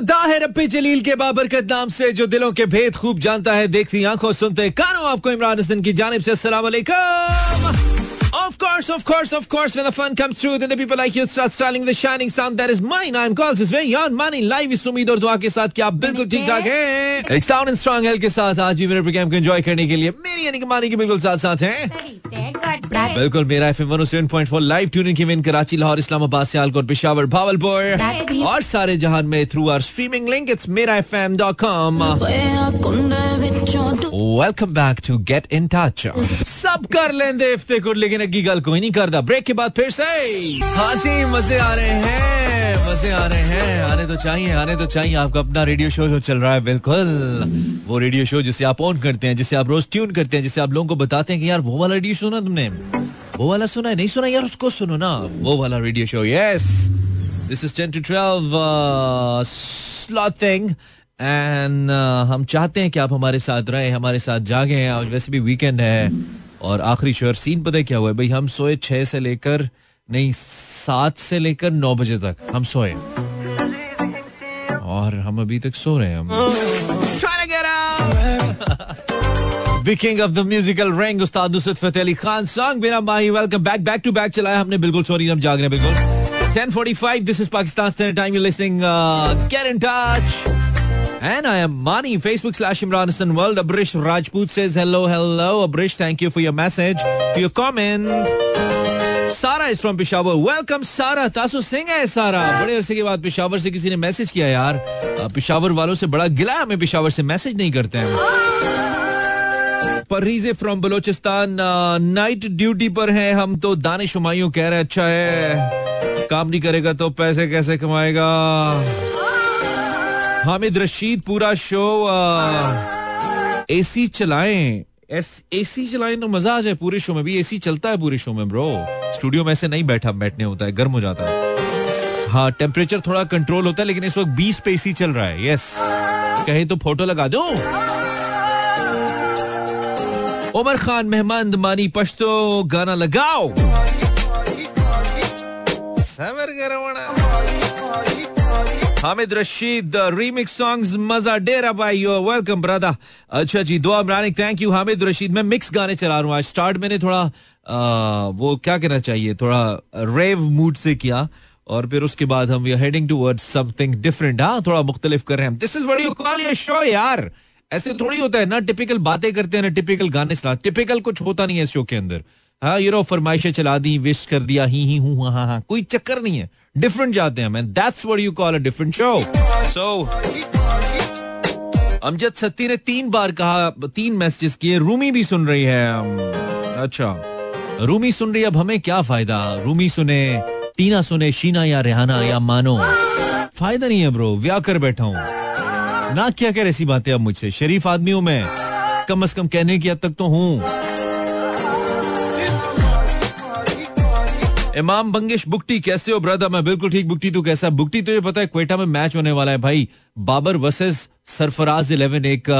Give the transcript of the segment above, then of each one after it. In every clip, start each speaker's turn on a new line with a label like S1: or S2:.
S1: इब्तदा है रब्बे जलील के बाबरकत नाम से, जो दिलों के भेद खूब जानता है, देखती आँखों सुनते कानों आपको इमरान हसन की जानब से वालेकुम। Of course, of course, of course, when the fun comes through, then the people like you start styling the shining sound that is mine. I'm calls is very on. Money live इस उम्मीद और दुआ के साथ कि आप बिल्कुल ठीक ठाक हैं एक साउंड एंड स्ट्रॉन्ग हेल्थ के साथ आज भी मेरे प्रोग्राम को एंजॉय करने के लिए मेरी यानी कि मानी के बिल्कुल साथ साथ हैं बिल्कुल मेरा F M one live tuning की विन कराची लाहौर इस्लामाबाद सियालकोट पेशावर भावलपुर और सारे जहान में through our streaming link it's मेरा F M dot com welcome back to get in touch सब कर लेंदे इफ्ते को लेकिन अगी गल कोई नहीं करता ब्रेक के बाद फिर से। हाँ जी, मज़े आ रहे हैं, मज़े आ रहे हैं। आने तो चाहिए, आने तो चाहिए। आपका अपना रेडियो शो जो चल रहा है, बिल्कुल। वो रेडियो शो जिसे आप ऑन करते हैं, जिसे आप रोज ट्यून करते हैं, जिसे आप लोगों को बताते हैं कि यार, वो वाला रेडियो सुना तुमने? वो वाला सुना है? नहीं सुना? यार, उसको सुनो ना। वो वाला radio show yes this is ten to twelve and uh, हम चाहते हैं कि आप हमारे साथ रहे हमारे साथ जागे। आज वैसे भी वीकेंड है और आखिरी शोर सीन पता क्या हुआ है? भाई हम सोए छह से लेकर नहीं सात से लेकर नौ बजे तक हम सोए। और हम अभी तक सो रहे हैं हम। Viking off the musical ring Ustad Nusrat Fateh Ali Khan song Mera Mahi welcome back back to back चलाया हमने। बिल्कुल सॉरी हम जाग रहे हैं बिल्कुल। 10:45 this is Pakistan standard time you listening get in touch And I am Mani. Facebook slash Imran Hassan World. Abrish Rajput says hello, hello. Abrish, thank you for your message, for your comment. Sara is from Peshawar welcome Sara तासु सिंह है सारा बड़े अरसे के बाद पिशावर से किसी ने मैसेज किया यार पिशावर वालों से बड़ा गिला हमें पिशावर से मैसेज नहीं करते हैं पररीजे फ्रॉम बलोचिस्तान नाइट ड्यूटी पर हैं हम तो दानिश हुमायूं कह रहे अच्छा है काम नहीं करेगा तो पैसे कैसे कमाएगा हामिद रशीद, पूरा शो एसी चलाएँ। एसी चलाएँ तो मज़ा आ जाए पूरे शो में भी। एसी चलता है पूरे शो में ब्रो स्टूडियो में ऐसे नहीं बैठा, बैठने होता है, गर्म हो जाता है। हाँ टेम्परेचर थोड़ा कंट्रोल होता है, लेकिन इस वक्त बीस पे एसी चल रहा है। यस कहे तो फ़ोटो लगा दो? उमर खान, मेहमान मानी पश्तो, गाना लगाओ। समर हामिद रशीद रीमिक्स सॉन्ग्स मज़ा डेरा भाई वेलकम ब्रदर अच्छा जी दो अमरानिक थैंक यू हामिद रशीद मैं मिक्स गाने चला रहा हूँ आज। स्टार्ट मैंने थोड़ा आ, वो क्या कहना चाहिए? थोड़ा रेव मूड से किया और फिर उसके बाद हम we are heading towards something different हाँ थोड़ा मुख्तलिफ़ कर रहे हैं this is what you call your show यार। ऐसे थोड़ी होता है ना टिपिकल बातें करते हैं ना टिपिकल गाने चला। टिपिकल कुछ होता नहीं है इस शो के अंदर। हाँ यू नो फरमाइशें चला दी, विश कर दिया, ही ही, हूँ हाँ हाँ कोई चक्कर नहीं है। डिफरेंट जाते हैं man that's what you call a different show so Amjad Satti ने तीन बार कहा, तीन मैसेजेस किए। रूमी भी सुन रही है। अच्छा। रूमी सुन रही है, अब हमें क्या फ़ायदा? रूमी सुने टीना सुने शीना या रेहाना या मानो। फ़ायदा नहीं है ब्रो व्या कर बैठा हूँ। ना क्या कर ऐसी बातें अब मुझसे। शरीफ आदमी हूँ मैं कम अज कम कहने की हद तक तो हूँ। इमाम बंगिश बुकटी कैसे हो ब्रदर? मैं बिल्कुल ठीक बुकटी तू कैसा? बुकटी तुझे पता है क्वेटा में मैच होने वाला है भाई। बाबर वर्सेस सरफराज इलेवन एक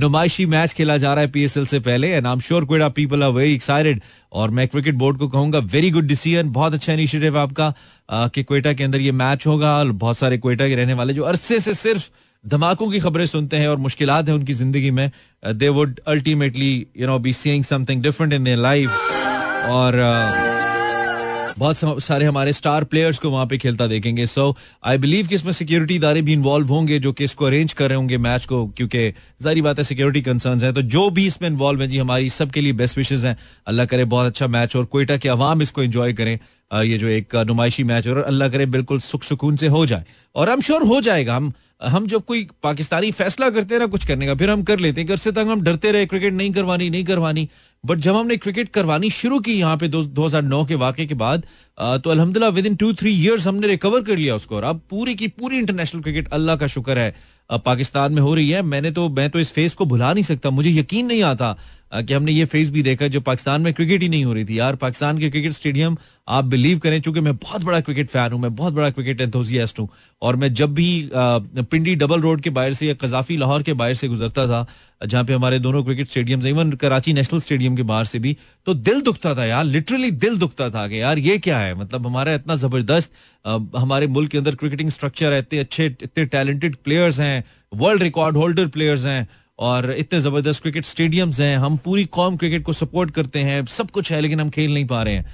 S1: नुमाइशी मैच खेला जा रहा है पीएसएल से पहले and I am sure Quetta people are very excited और मैं क्रिकेट बोर्ड को कहूँगा वेरी गुड डिसीज़न बहुत अच्छा इनिशिएटिव आपका कि क्वेटा के अंदर ये मैच होगा और बहुत सारे क्वेटा के रहने वाले जो अरसे से सिर्फ़ धमाकों की खबरें सुनते हैं और मुश्किल है उनकी ज़िंदगी में they would ultimately you know be seeing something different in life और uh, बहुत सारे हमारे स्टार प्लेयर्स को वहाँ पे खेलता देखेंगे। सो आई बिलीव कि इसमें सिक्योरिटी इदारे भी इन्वॉल्व होंगे जो कि इसको अरेंज कर रहे होंगे मैच को, क्योंकि जारी बात है सिक्योरिटी कंसर्न है। तो जो भी इसमें इन्वॉल्व है जी, हमारी सबके लिए बेस्ट विशेष हैं। अल्लाह करे बहुत अच्छा मैच और कोयटा के अवाम इसको एंजॉय करें। ये जो एक नुमाइशी मैच और अल्लाह करे बिल्कुल सुख सुकून से हो जाए। और हम श्योर हो जाएगा। हम हम जब कोई पाकिस्तानी फैसला करते हैं ना कुछ करने का, फिर हम कर लेते हैं घर से तक हम डरते रहे क्रिकेट नहीं करवानी नहीं करवानी। बट जब हमने क्रिकेट करवानी शुरू की यहाँ पे दो हज़ार नौ के वाक़े के बाद तो अलहमदिल्ला within two three years हमने रिकवर कर लिया उसको। और अब पूरी की पूरी इंटरनेशनल क्रिकेट अल्लाह का शुक्र है पाकिस्तान में हो रही है। मैंने तो मैं तो इस फेस को भुला नहीं सकता। मुझे यकीन नहीं आता कि हमने ये फ़ेज़ भी देखा जो पाकिस्तान में क्रिकेट ही नहीं हो रही थी। यार, पाकिस्तान के क्रिकेट स्टेडियम आप बिलीव करें, चूँकि मैं बहुत बड़ा क्रिकेट फ़ैन हूँ, मैं बहुत बड़ा क्रिकेट एंथोजियास्ट हूँ, और मैं जब भी पिंडी डबल रोड के बाहर से या कजाफी लाहौर के बाहर से गुजरता था जहाँ पे हमारे दोनों cricket stadium even Karachi national stadium के बाहर से भी तो दिल दुखता था यार लिटरली दिल दुखता था कि यार ये क्या है? मतलब हमारा इतना ज़बरदस्त हमारे मुल्क के अंदर क्रिकेटिंग स्ट्रक्चर है, इतने अच्छे, इतने टैलेंटेड प्लेयर्स हैं वर्ल्ड रिकॉर्ड होल्डर प्लेयर्स हैं, और इतने ज़बरदस्त क्रिकेट स्टेडियम्स हैं, हम पूरी कॉम क्रिकेट को सपोर्ट करते हैं, सब कुछ है, लेकिन हम खेल नहीं पा रहे हैं।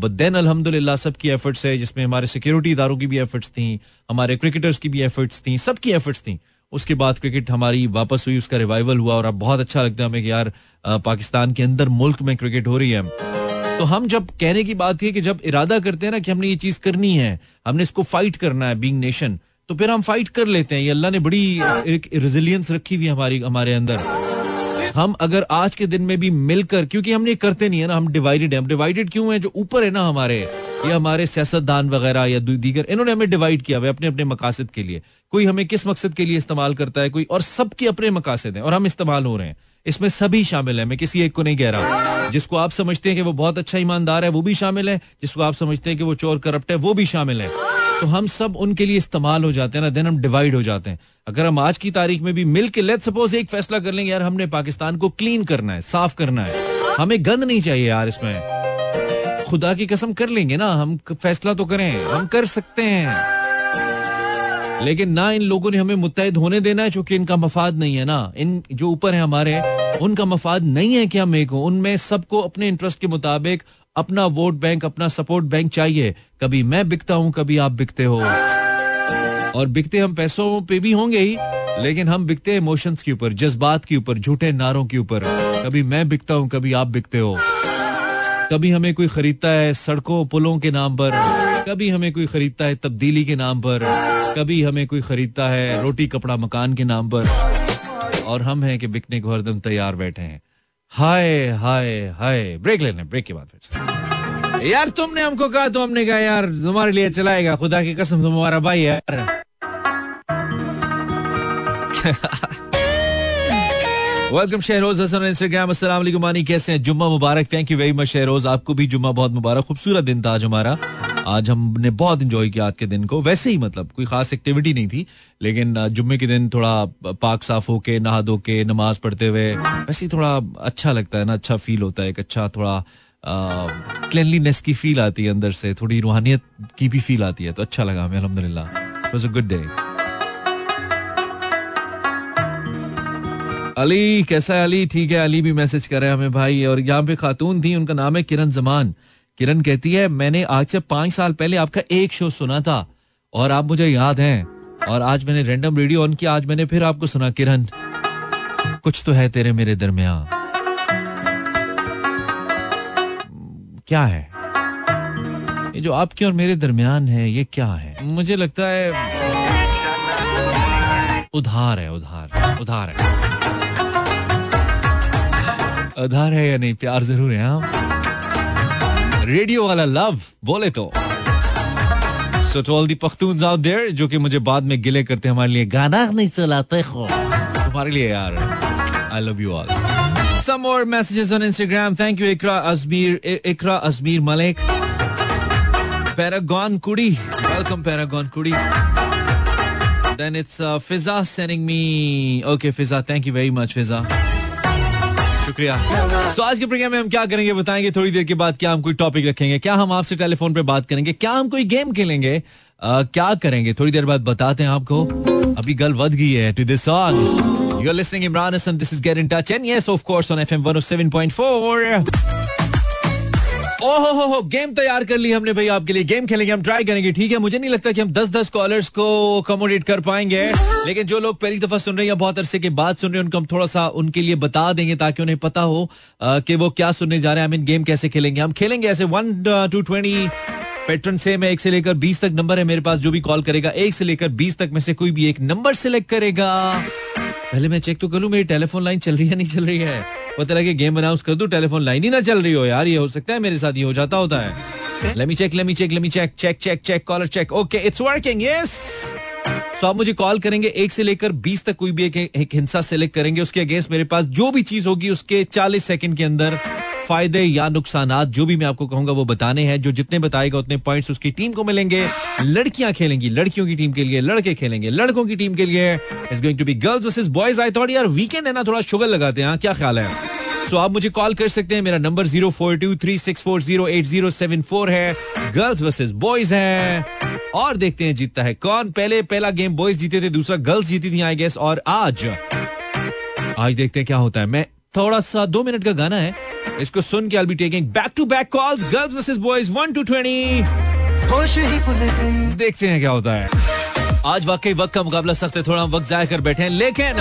S1: बट देन अल्हम्दुलिल्लाह सबकी एफर्ट्स है, जिसमें हमारे सिक्योरिटी इदारों की भी एफर्ट्स थी, हमारे क्रिकेटर्स की भी एफर्ट्स थी, सबकी एफर्ट्स थी। उसके बाद क्रिकेट हमारी वापस हुई, उसका रिवाइवल हुआ और अब बहुत अच्छा लगता है हमें कि यार पाकिस्तान के अंदर मुल्क में क्रिकेट हो रही है। तो हम जब कहने की बात है कि जब इरादा करते हैं ना कि हमने ये चीज़ करनी है, हमने इसको फाइट करना है बींग नेशन तो फिर हम फाइट कर लेते हैं। ये अल्लाह ने बड़ी एक रेजिलियंस रखी हुई हमारी, हमारे अंदर। हम अगर आज के दिन में भी मिलकर, क्योंकि हम ये करते नहीं है ना, हम डिवाइडेड है। हम डिवाइडेड क्यों है? जो ऊपर है ना हमारे, ये हमारे सियासतदान वगैरह या दीगर, इन्होंने हमें डिवाइड किया हुआ अपने अपने मकासद के लिए। कोई हमें किस मकसद के लिए इस्तेमाल करता है? कोई और सबके अपने मकासद हैं, और हम इस्तेमाल हो रहे हैं। इसमें सभी शामिल है। मैं किसी एक को नहीं कह रहा जिसको आप समझते हैं कि वो बहुत अच्छा ईमानदार है, वो भी शामिल है। जिसको आप समझते हैं कि वो चोर करप्ट है, वो भी शामिल है। तो हम सब उनके लिए इस्तेमाल हो जाते हैं ना देन हम डिवाइड हो जाते हैं। अगर हम आज की तारीख में भी मिल के लेट सपोज़ एक फैसला कर लेंगे, यार हमने पाकिस्तान को क्लीन करना है, साफ़ करना है। हमें गंद नहीं चाहिए यार इसमें। खुदा की कसम कर लेंगे ना, हम फैसला तो करें, हम कर सकते हैं। लेकिन ना इन लोगों ने हमें मुतहद होने देना है, चूँकि इनका मफाद नहीं है ना। इन जो ऊपर है हमारे उनका मफाद नहीं है कि हम एक हो। उनमें सबको अपने इंटरेस्ट के मुताबिक अपना वोट बैंक अपना सपोर्ट बैंक चाहिए। कभी मैं बिकता हूँ, कभी आप बिकते हो। और बिकते हम पैसों पे भी होंगे ही, लेकिन हम बिकते इमोशंस के ऊपर, जज्बात के ऊपर, झूठे नारों के ऊपर। कभी मैं बिकता हूँ, कभी आप बिकते हो। कभी हमें कोई खरीदता है सड़कों, पुलों के नाम पर। कभी हमें कोई खरीदता है तब्दीली के नाम पर। कभी हमें कोई खरीदता है रोटी, कपड़ा, मकान के नाम पर। और हम हैं कि बिकने को हरदम तैयार बैठे हैं। हाय हाय हाय। ब्रेक लेने ब्रेक के बाद फिर यार, तुमने हमको कहा तो हमने कहा, यार, तुम्हारे लिए चलाएगा। खुदा की कसम, तुम हमारा भाई यार। वेलकम शहरोज हसन इंस्टाग्राम अस्सलाम मानी कैसे हैं? जुम्मा मुबारक। Thank you very much Shehroz आपको भी जुम्मा बहुत मुबारक। खूबसूरत दिन था आज हमारा। आज हमने बहुत इंजॉय किया आज के दिन को। वैसे ही मतलब कोई खास एक्टिविटी नहीं थी, लेकिन जुम्मे के दिन थोड़ा पाक साफ़ होके, नहा धो के, नमाज़ पढ़ते हुए, वैसे ही थोड़ा अच्छा लगता है ना अच्छा फील होता है, एक अच्छा थोड़ा क्लिनलीनेस की फील आती है अंदर से, थोड़ी रूहानियत की भी फील आती है तो अच्छा लगा हमें अलहमदिल्ला was a good day Ali, कैसा है अली? ठीक है, अली भी मैसेज कर हमें भाई, और यहाँ पे खातून थी, उनका नाम है किरण जमान। किरण कहती है, मैंने आज से पाँच साल पहले आपका एक शो सुना था और आप मुझे याद हैं और आज मैंने रैंडम रेडियो ऑन किया, आज मैंने फिर आपको सुना, किरण। कुछ तो है तेरे मेरे दरमियान। क्या है? ये जो आपके और मेरे दरमियान है, ये क्या है? मुझे लगता है उधार है, उधार उधार है। उधार है या नहीं, प्यार ज़रूर है हाँ। रेडियो वाला लव बोले तो। So to all the Pakhtun out there जो कि मुझे बाद में गिले करते हमारे लिए गाना नहीं चलाते हो तुम्हारे लिए यार। I love you all some more messages on Instagram thank you Iqra Ajmeer Iqra Ajmeer Malik paragon कुड़ी वेलकम पैरागॉन कुड़ी then it's uh, Fiza sending me. Okay, Fiza, thank you very much, शुक्रिया सो आज के programme में हम क्या करेंगे बताएँगे थोड़ी देर के बाद क्या हम कोई टॉपिक रखेंगे क्या हम आपसे टेलीफोन पे बात करेंगे क्या हम कोई गेम खेलेंगे क्या करेंगे थोड़ी देर बाद बताते हैं आपको अभी गल वध गई है to this song You're listening Imran Hassan. This is Get in Touch. And yes, of course, on FM 107.4. ओहो, हो हो, गेम तैयार कर ली हमने भाई आपके लिए। गेम खेलेंगे, हम ट्राई करेंगे, ठीक है? मुझे नहीं लगता कि हम 10 10 कॉलर्स को अकोमोडेट कर पाएँगे। लेकिन जो लोग पहली दफ़ा सुन रहे हैं या बहुत अरसे के बाद सुन रहे हैं, उनको हम थोड़ा सा उनके लिए बता देंगे ताकि उन्हें पता हो कि वो क्या सुनने जा रहे हैं। हम इन गेम कैसे खेलेंगे? हम खेलेंगे ऐसे वन टू ट्वेंटी पेट्रन से, मैं एक से लेकर बीस तक नंबर है मेरे पास, जो भी कॉल करेगा, एक से लेकर बीस तक में से कोई भी एक नंबर सेलेक्ट करेगा। पहले मैं चेक तो करूँ, मेरी टेलीफोन लाइन चल रही है नहीं चल रही है? पता लगे गेम अनाउंस कर दू टेलीफोन लाइन ही ना चल रही हो यार ये हो सकता है मेरे साथ ये हो जाता होता है। Let me check let me check let me check check check check caller check okay it's working yes तो आप मुझे कॉल करेंगे एक से लेकर बीस तक कोई भी एक, एक हिंसा सेलेक्ट करेंगे उसके अगेंस्ट मेरे पास जो भी चीज़ होगी उसके चालीस सेकंड के अंदर। फ़ायदे या नुकसान जो भी मैं आपको कहूँगा वो बताने हैं। जो जितने बताएगा उतने पॉइंट्स उसकी टीम को मिलेंगे। लड़कियाँ खेलेंगी लड़कियों की टीम के लिए लड़के खेलेंगे लड़कों की टीम के लिए। Is going to be girls versus boys I thought यार वीकेंड है ना थोड़ा शुगर लगाते हैं हाँ, क्या ख्याल है? सो so, आप मुझे कॉल कर सकते हैं मेरा number zero four two three six four zero eight zero seven four है। गर्ल्स वर्सेस बॉयज़ है। और देखते हैं जीतता है कौन? पहले पहला गेम बॉयज़ जीते थे दूसरा गर्ल्स जीती थी आई गेस और आज आज देखते हैं क्या होता है। मैं थोड़ा सा दो मिनट का गाना है। इसको सुन के I be taking back to back calls girls versus boys one two twenty देखते हैं क्या होता है। आज वाकई वक्त का मुकाबला सख्त है थोड़ा वक्त जाया कर बैठे हैं लेकिन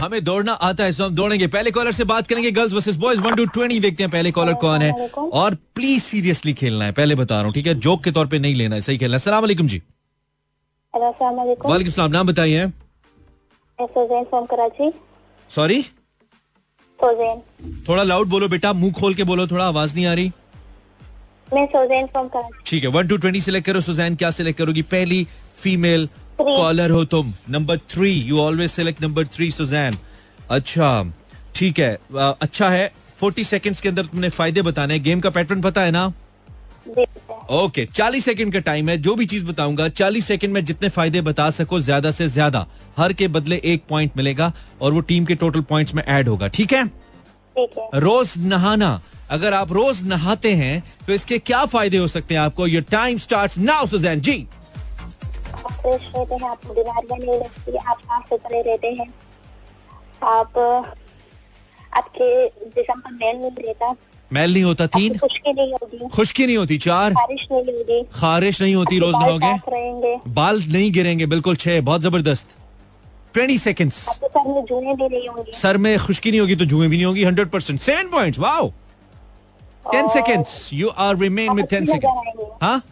S1: हमें दौड़ना आता है तो हम दौड़ेंगे। पहले कॉलर से बात करेंगे girls versus boys one two twenty देखते हैं पहले कॉलर कौन है। और प्लीज़ सीरियसली खेलना है पहले बता रहा हूँ ठीक है? जोक के तौर पे नहीं लेना है सही खेलना है। सलाम वालेकुम जी। वालेकुम सलाम नाम बताइए।
S2: कराची
S1: सॉरी थोड़ा लाउड बोलो बेटा मुँह खोल के बोलो थोड़ा आवाज़ नहीं आ रही।
S2: मैं सोजैन फ्रॉम कराची
S1: ठीक है वन टू ट्वेंटी सिलेक्ट करो सुजैन क्या सिलेक्ट करोगी? पहली फीमेल कॉलर हो तुम। Number three you always select number three Suzanne अच्छा ठीक है अच्छा है फोर्टी सेकेंड्स के अंदर तुमने फ़ायदे बताने गेम का पैटर्न पता है ना? ओके चालीस सेकंड का टाइम है जो भी चीज़ बताऊँगा चालीस सेकंड में जितने फ़ायदे बता सको ज़्यादा से ज़्यादा हर के बदले एक पॉइंट मिलेगा और वो टीम के टोटल पॉइंट्स में ऐड होगा ठीक है? रोज नहाना अगर आप रोज नहाते हैं तो इसके क्या फ़ायदे हो सकते हैं आपको? Your time start now Suzanne ji.
S2: Fresh रहते हैं आपको बीमारियाँ नहीं लगती आप साफ़ सुथरे रहते हैं। आप आपके जिसम पर मैल नहीं रहता
S1: मैल नहीं होता तीन?
S2: खुशकी नहीं होती।
S1: खुशकी नहीं होती चार?
S2: बारिश नहीं होती।
S1: खारिश नहीं होती रोज नहाओगे बाल नहीं गिरेंगे बिल्कुल छह बहुत ज़बरदस्त। ट्वेंटी सेकेंड
S2: सर में
S1: खुशकी नहीं होगी तो जुए भी नहीं होगी hundred percent seven point wow ten seconds you are remain with ten second हाँ?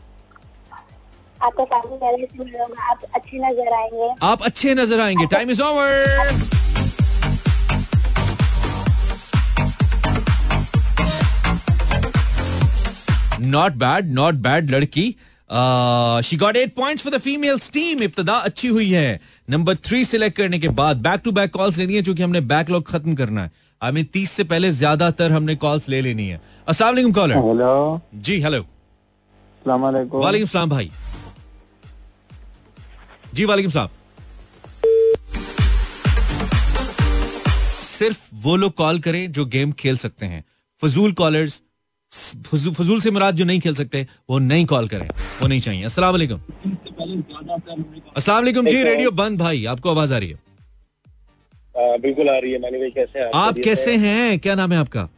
S2: आपका आप अच्छे नज़र आएँगे।
S1: आप अच्छे नज़र आएँगे। Time is over not bad not bad लड़की she got eight points for the females team इब्तदा अच्छी हुई है नंबर थ्री सिलेक्ट करने के बाद बैक टू बैक कॉल्स लेनी है क्योंकि हमने बैकलॉग खत्म करना है हमें तीस से पहले ज़्यादातर हमने कॉल्स ले लेनी है अस्सलाम कॉलर
S3: हेलो
S1: जी हेलो वालेकुम सलाम भाई जी वालेकुम सलाम सिर्फ़ वो लोग कॉल करें जो गेम खेल सकते हैं फजूल कॉलर्स फजूल से मुराद जो नहीं खेल सकते वो नहीं कॉल करें। वो नहीं चाहिए। अस्सलाम वालेकुम। अस्सलाम वालेकुम जी रेडियो बंद भाई आपको आवाज़ आ रही है।
S3: बिल्कुल आ रही है। मैंने कैसे
S1: आप, आप कैसे हैं? क्या नाम है आपका?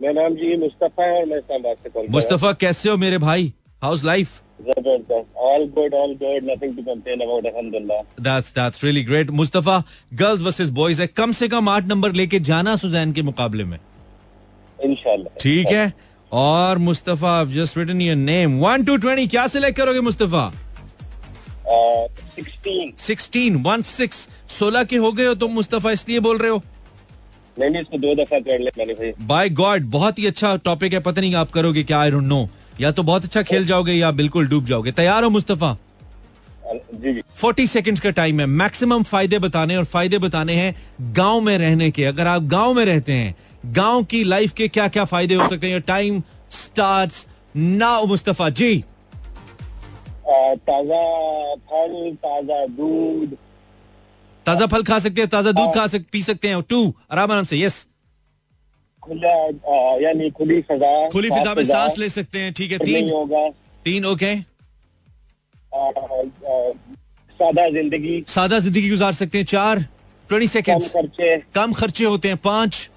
S3: मेरा नाम जी मुस्तफ़ा है। और मैं इस्लामाबाद से कॉल
S1: मुस्तफ़ा कैसे हो मेरे भाई? How's life. Mustafa girls versus boys है। कम से कम आठ नंबर लेके जाना सुजैन के मुकाबले में।
S3: इंशाल्लाह।
S1: ठीक है? और Mustafa just written your name one two twenty क्या सिलेक्ट करोगे मुस्तफ़ा? सिक्सटीन वन सिक्स सोलह के हो गए हो तुम मुस्तफ़ा इसलिए बोल रहे हो?
S3: नहीं नहीं इसको दो दफ़ा कर ले मैंने भाई
S1: बाय गॉड बहुत ही अच्छा टॉपिक है पता नहीं आप करोगे क्या आई डोंट नो या तो बहुत अच्छा खेल जाओगे या बिल्कुल डूब जाओगे। तैयार हो मुस्तफ़ा? फोर्टी सेकेंड का टाइम है। मैक्सिमम फ़ायदे बताने और फ़ायदे बताने हैं गाँव में रहने के। अगर आप गाँव में रहते हैं गाँव की लाइफ के क्या क्या फ़ायदे हो सकते हैं? Time start now Mustafa. जी।
S3: ताज़ा फल ताज़ा दूध।
S1: ताज़ा फल खा सकते हैं ताज़ा दूध खा सकते पी सकते हैं। टू आराम आराम से यस
S3: यानी खुली फिजा
S1: खुली फिजा में सांस ले सकते हैं ठीक है तीन।
S3: होगा
S1: तीन ओके
S3: सादा ज़िंदगी।
S1: सादा ज़िंदगी गुजार सकते हैं चार। ट्वेंटी सेकेंड कम खर्चे होते हैं पाँच।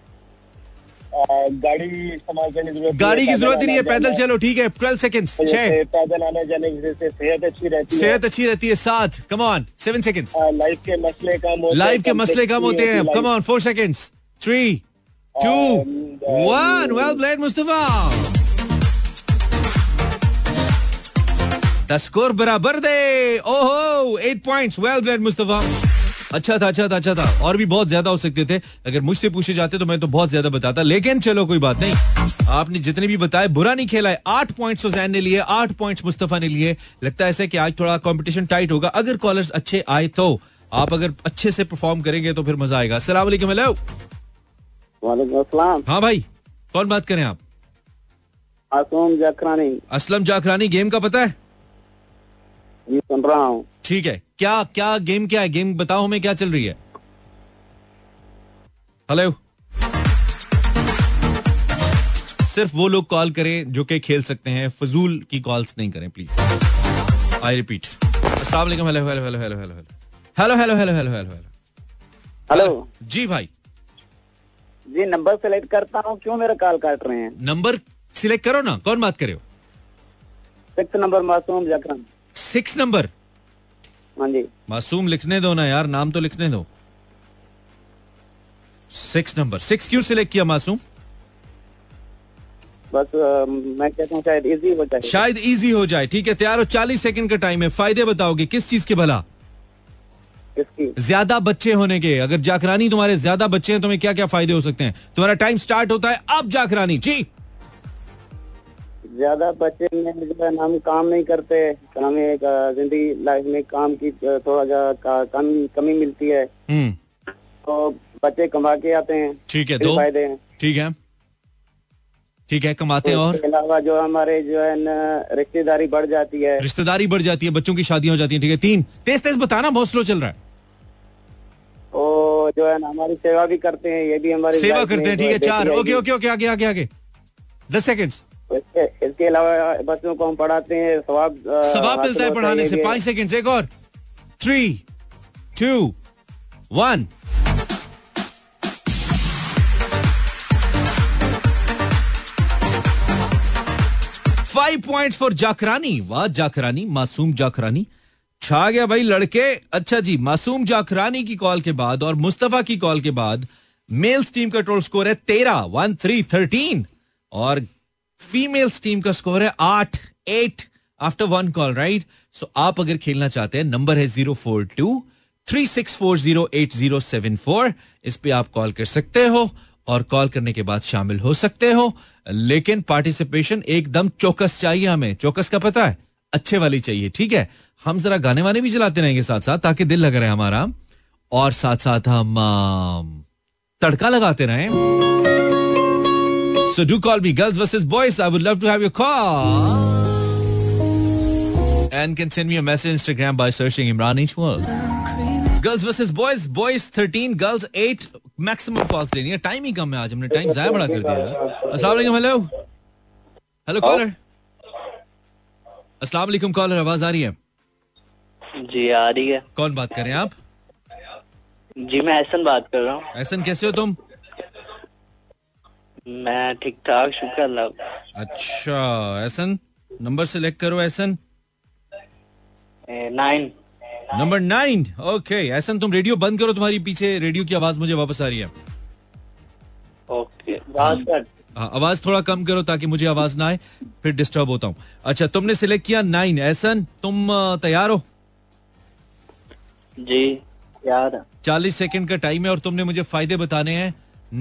S3: गाड़ी इस्तेमाल करने की ज़रूरत
S1: गाड़ी की ज़रूरत ही नहीं है पैदल चलो ठीक है ट्वेल्व सेकेंड छह।
S3: पैदल आने जाने की से सेहत अच्छी रहती है।
S1: सेहत अच्छी रहती है सात come on seven second
S3: life के मसले कम होते
S1: लाइफ के मसले कम होते हैं। Come on four second three two one well played Mustafa the score बराबर दे। ओहो eight points well played Mustafa अच्छा था अच्छा था अच्छा था। और भी बहुत ज़्यादा हो सकते थे। अगर मुझसे पूछे जाते तो मैं तो बहुत ज़्यादा बताता। लेकिन चलो कोई बात नहीं। आपने जितने भी बताए बुरा नहीं खेला है। आठ पॉइंट्स हुसैन ने लिए आठ पॉइंट्स मुस्तफ़ा ने लिए। लगता है ऐसा कि आज थोड़ा कंपटीशन टाइट होगा। अगर कॉलर्स अच्छे आए तो। आप अगर अच्छे से परफॉर्म करेंगे तो फिर मज़ा आएगा। असला हेलो
S3: वालेकुम
S1: हाँ भाई कौन बात करें आप?
S3: मासूम जकरानी
S1: असलम जाखरानी गेम का पता है?
S3: जी सुन रहा हूँ।
S1: ठीक है। क्या क्या गेम क्या है? गेम बताओ हमें क्या चल रही है। हेलो सिर्फ़ वो लोग कॉल करें जो कि खेल सकते हैं। फजूल की कॉल्स नहीं करें प्लीज़ आई रिपीट अस्सलाम वालेकुम hello hello hello hello hello hello hello hello hello hello hello
S3: hello
S1: जी भाई।
S3: जी नंबर सेलेक्ट करता हूँ। क्यों मेरा कॉल काट रहे हैं?
S1: नंबर सिलेक्ट करो ना। कौन बात करे हो?
S3: सिक्स नंबर मासूम जकरान
S1: सिक्स नंबर।
S3: हाँ
S1: मासूम लिखने दो ना यार नाम तो लिखने दो। Six number. सिक्स क्यों सिलेक्ट किया मासूम?
S3: बस मैं कहता हूँ शायद इजी हो जाए।
S1: शायद इजी हो जाए ठीक है तैयार हो। चालीस सेकंड का टाइम है। फ़ायदे बताओगे किस चीज़ के भला?
S3: इसकी
S1: ज़्यादा बच्चे होने के। अगर जाकरानी तुम्हारे ज़्यादा बच्चे हैं तुम्हें क्या क्या फ़ायदे हो सकते हैं? तुम्हारा टाइम स्टार्ट होता है अब जाकरानी जी।
S3: ज़्यादा बच्चे में जो है हम काम नहीं करते तो हमें एक, ज़िंदगी लाइफ में काम की थोड़ा का- कमी कमी मिलती है।
S1: हम्म।
S3: तो बच्चे कमा के आते हैं
S1: ठीक है दो।
S3: फ़ायदे हैं।
S1: ठीक है। ठीक है कमाते हैं और?
S3: अलावा जो हमारे जो है ना रिश्तेदारी बढ़ जाती है।
S1: रिश्तेदारी बढ़ जाती है बच्चों की शादियाँ हो जाती हैं ठीक है। तीन तेज तेज बताना बहुत स्लो चल रहा है।
S3: और जो है ना हमारी सेवा भी करते हैं ये भी हमारी
S1: सेवा करते हैं ठीक है चार। ओके ओके ओके आगे आगे आगे। दस सेकंड्स
S3: इसके, इसके अलावा बच्चों को हम पढ़ाते हैं सवाब
S1: सवाब मिलता है पढ़ाने से। पाँच सेकंड्स एक और। Three two one five point four Zakrani वाह जाकरानी मासूम जाकरानी छा गया भाई लड़के। अच्छा जी मासूम जाकरानी की कॉल के बाद और मुस्तफ़ा की कॉल के बाद मेल्स टीम का टोटल स्कोर है तेरह। वन थ्री थर्टीन और फीमेल्स टीम का स्कोर है आठ eight after one call right so आप अगर खेलना चाहते हैं नंबर है zero four two three six four zero eight zero seven four इस पे आप कॉल कर सकते हो और कॉल करने के बाद शामिल हो सकते हो। लेकिन पार्टिसिपेशन एकदम चौकस चाहिए हमें। चौकस का पता है? अच्छे वाली चाहिए, ठीक है? हम जरा गाने वाने भी चलाते रहेंगे साथ साथ ताकि दिल लग रहा हमारा। और साथ साथ हम तड़का लगाते रहें। So do call me, girls versus boys. I would love to have your call. And can send me a message Instagram by searching Imran H World. Girls versus boys, boys 13, girls 8. Maximum calls लेनी है time ही कम है आज हमने time जाया बड़ा कर दिया अस्सलाम वालेकुम हेलो हेलो कॉलर अस्सलाम वालेकुम कॉलर आवाज़ आ रही है
S4: जी आ रही है
S1: कौन बात कर रहे हैं आप
S4: जी मैं एहसन बात कर रहा हूँ
S1: ऐसन कैसे हो तुम
S4: मैं ठीक ठाक शुक्र अल्लाह
S1: अच्छा ऐसन नंबर सेलेक्ट करो ऐसन
S4: नाइन।
S1: नंबर नाइन ओके ऐसा तुम रेडियो बंद करो तुम्हारी पीछे रेडियो की आवाज़ मुझे वापस आ रही है।
S4: ओके बात कर
S1: हाँ, आवाज़ थोड़ा कम करो ताकि मुझे आवाज़ ना आए फिर डिस्टर्ब होता हूँ। अच्छा तुमने सिलेक्ट किया नाइन ऐसन तुम तैयार हो?
S4: जी है।
S1: चालीस सेकंड का टाइम है और तुमने मुझे फ़ायदे बताने हैं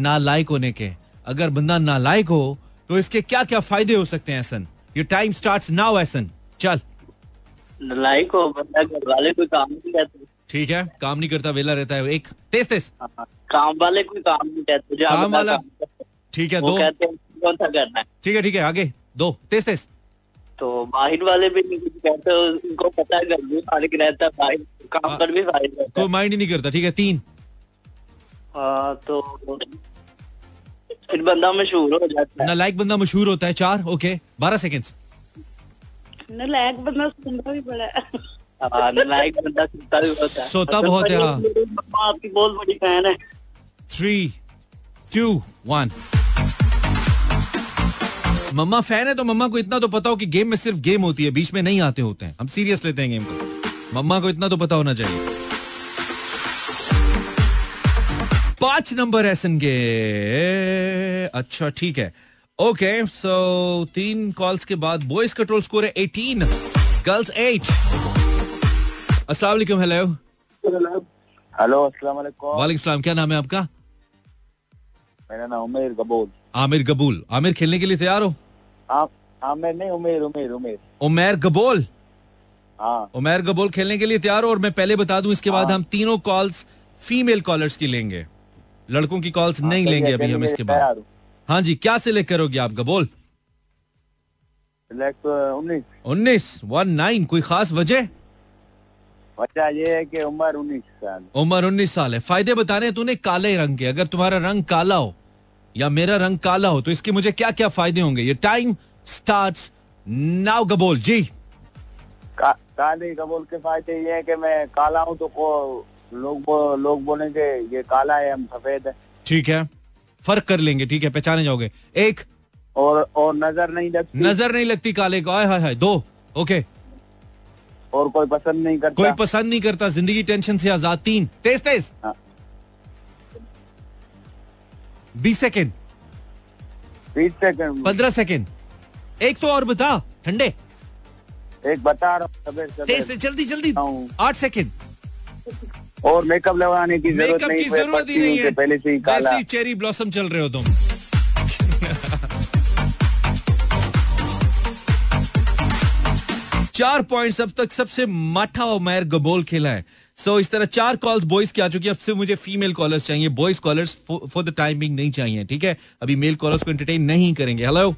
S1: नालायक होने के। अगर बंदा नालायक हो तो इसके क्या क्या फ़ायदे हो सकते हैं ऐसन? ये टाइम स्टार्ट नाउ ऐसन। चल।
S4: लाइक हो बंदा घर वाले कोई काम नहीं करते।
S1: ठीक है काम नहीं करता वेला रहता है एक तेज तेज।
S4: हाँ, काम वाले कोई काम नहीं कहते जो
S1: काम वाला-
S4: करता है,
S1: ठीक है दो।
S4: कहते हैं कौन सा करना है?
S1: ठीक है ठीक है आगे। दो तेज तेज।
S4: तो बाहर वाले भी नहीं कुछ कहते उनको पता है घर में फारिग रहता है बाहर काम पर भी रहता
S1: कोई माइंड ही नहीं करता ठीक है तीन।
S4: हाँ, तो फिर बंदा मशहूर हो जाता है।
S1: नालायक बंदा मशहूर होता है चार? ओके बारह सेकेंड्स
S2: नालायक बंदा सुनता भी बड़ा है।
S4: हाँ, बंदा सोता भी होता है।
S1: सोता बहुत है, हाँ।
S4: आपकी बहुत बड़ी फ़ैन है।
S1: थ्री टू वन मम्मा फ़ैन है तो मम्मा को इतना तो पता हो कि गेम में सिर्फ़ गेम होती है बीच में नहीं आते होते हैं। हम सीरियस लेते हैं गेम को। मम्मा को इतना तो पता होना चाहिए। पाँच नंबर ऐसन के अच्छा ठीक है। ओके सो तीन कॉल्स के बाद बॉयज़ का टोल स्कोर है 18 गर्ल्स एट अस्सलाम वालेकुम हेलो
S3: हेलो अस्सलाम वालेकुम।
S1: वालेकुम सलाम क्या नाम है आपका?
S3: मेरा नाम उमेर कबूल
S1: आमिर गबूल। आमिर खेलने के लिए तैयार हो?
S3: आप आमिर नहीं उमेर उमेर उमेर।
S1: उमेर गबोल?
S3: हाँ।
S1: उमेर गबोल खेलने के लिए तैयार हो और मैं पहले बता दूँ इसके बाद
S3: हाँ।
S1: हम तीनों कॉल्स फीमेल कॉलर्स की लेंगे। लड़कों की कॉल्स नहीं लेंगे अभी हम इसके बाद। हाँ। जी क्या सिलेक्ट करोगे आप गबोल
S3: उन्नीस।
S1: उन्नीस वन नाइन कोई खास वजह?
S3: वजह ये है कि उम्र उन्नीस साल।
S1: उम्र उन्नीस साल है। फ़ायदे बताने हैं तूने काले रंग के। अगर तुम्हारा रंग काला हो या मेरा रंग काला हो तो इसके मुझे क्या क्या फ़ायदे होंगे? ये time start now Gabol ji.
S3: का, काले कबूल के फ़ायदे ये है कि मैं काला हूँ तो को लोग बो, लोग बोलेंगे ये काला है हम सफ़ेद है।
S1: ठीक है। फ़र्क कर लेंगे ठीक है पहचाने जाओगे। एक।
S3: और और नज़र नहीं लगती।
S1: नज़र नहीं लगती काले को। आय हाय हाय दो। ओके।
S3: और कोई पसंद नहीं करता।
S1: कोई पसंद नहीं करता। ज़िंदगी टेंशन से आज़ाद। तीन। तेज तेज।
S3: हाँ।
S1: बीस सेकेंड।
S3: बीस सेकंड।
S1: पंद्रह सेकेंड। एक तो और बता ठंडे।
S3: एक बता रहा हूँ
S1: तेज से जल्दी जल्दी। आठ सेकेंड।
S3: और मेकअप लगाने की ज़रूरत
S1: मेकअप
S3: नहीं
S1: की ज़रूरत ही नहीं
S3: है। पहले से ही काला।
S1: चेरी ब्लॉसम चल रहे हो तुम। चार पॉइंट्स अब तक सबसे माठा और मैर गबोल खेला है। सो so, इस तरह चार कॉल्स बॉयज़ की आ चुकी है। अब से मुझे फीमेल कॉलर्स चाहिए। Boys callers for the timing नहीं चाहिए ठीक है? अभी मेल कॉलर्स को एंटरटेन नहीं करेंगे। हेलो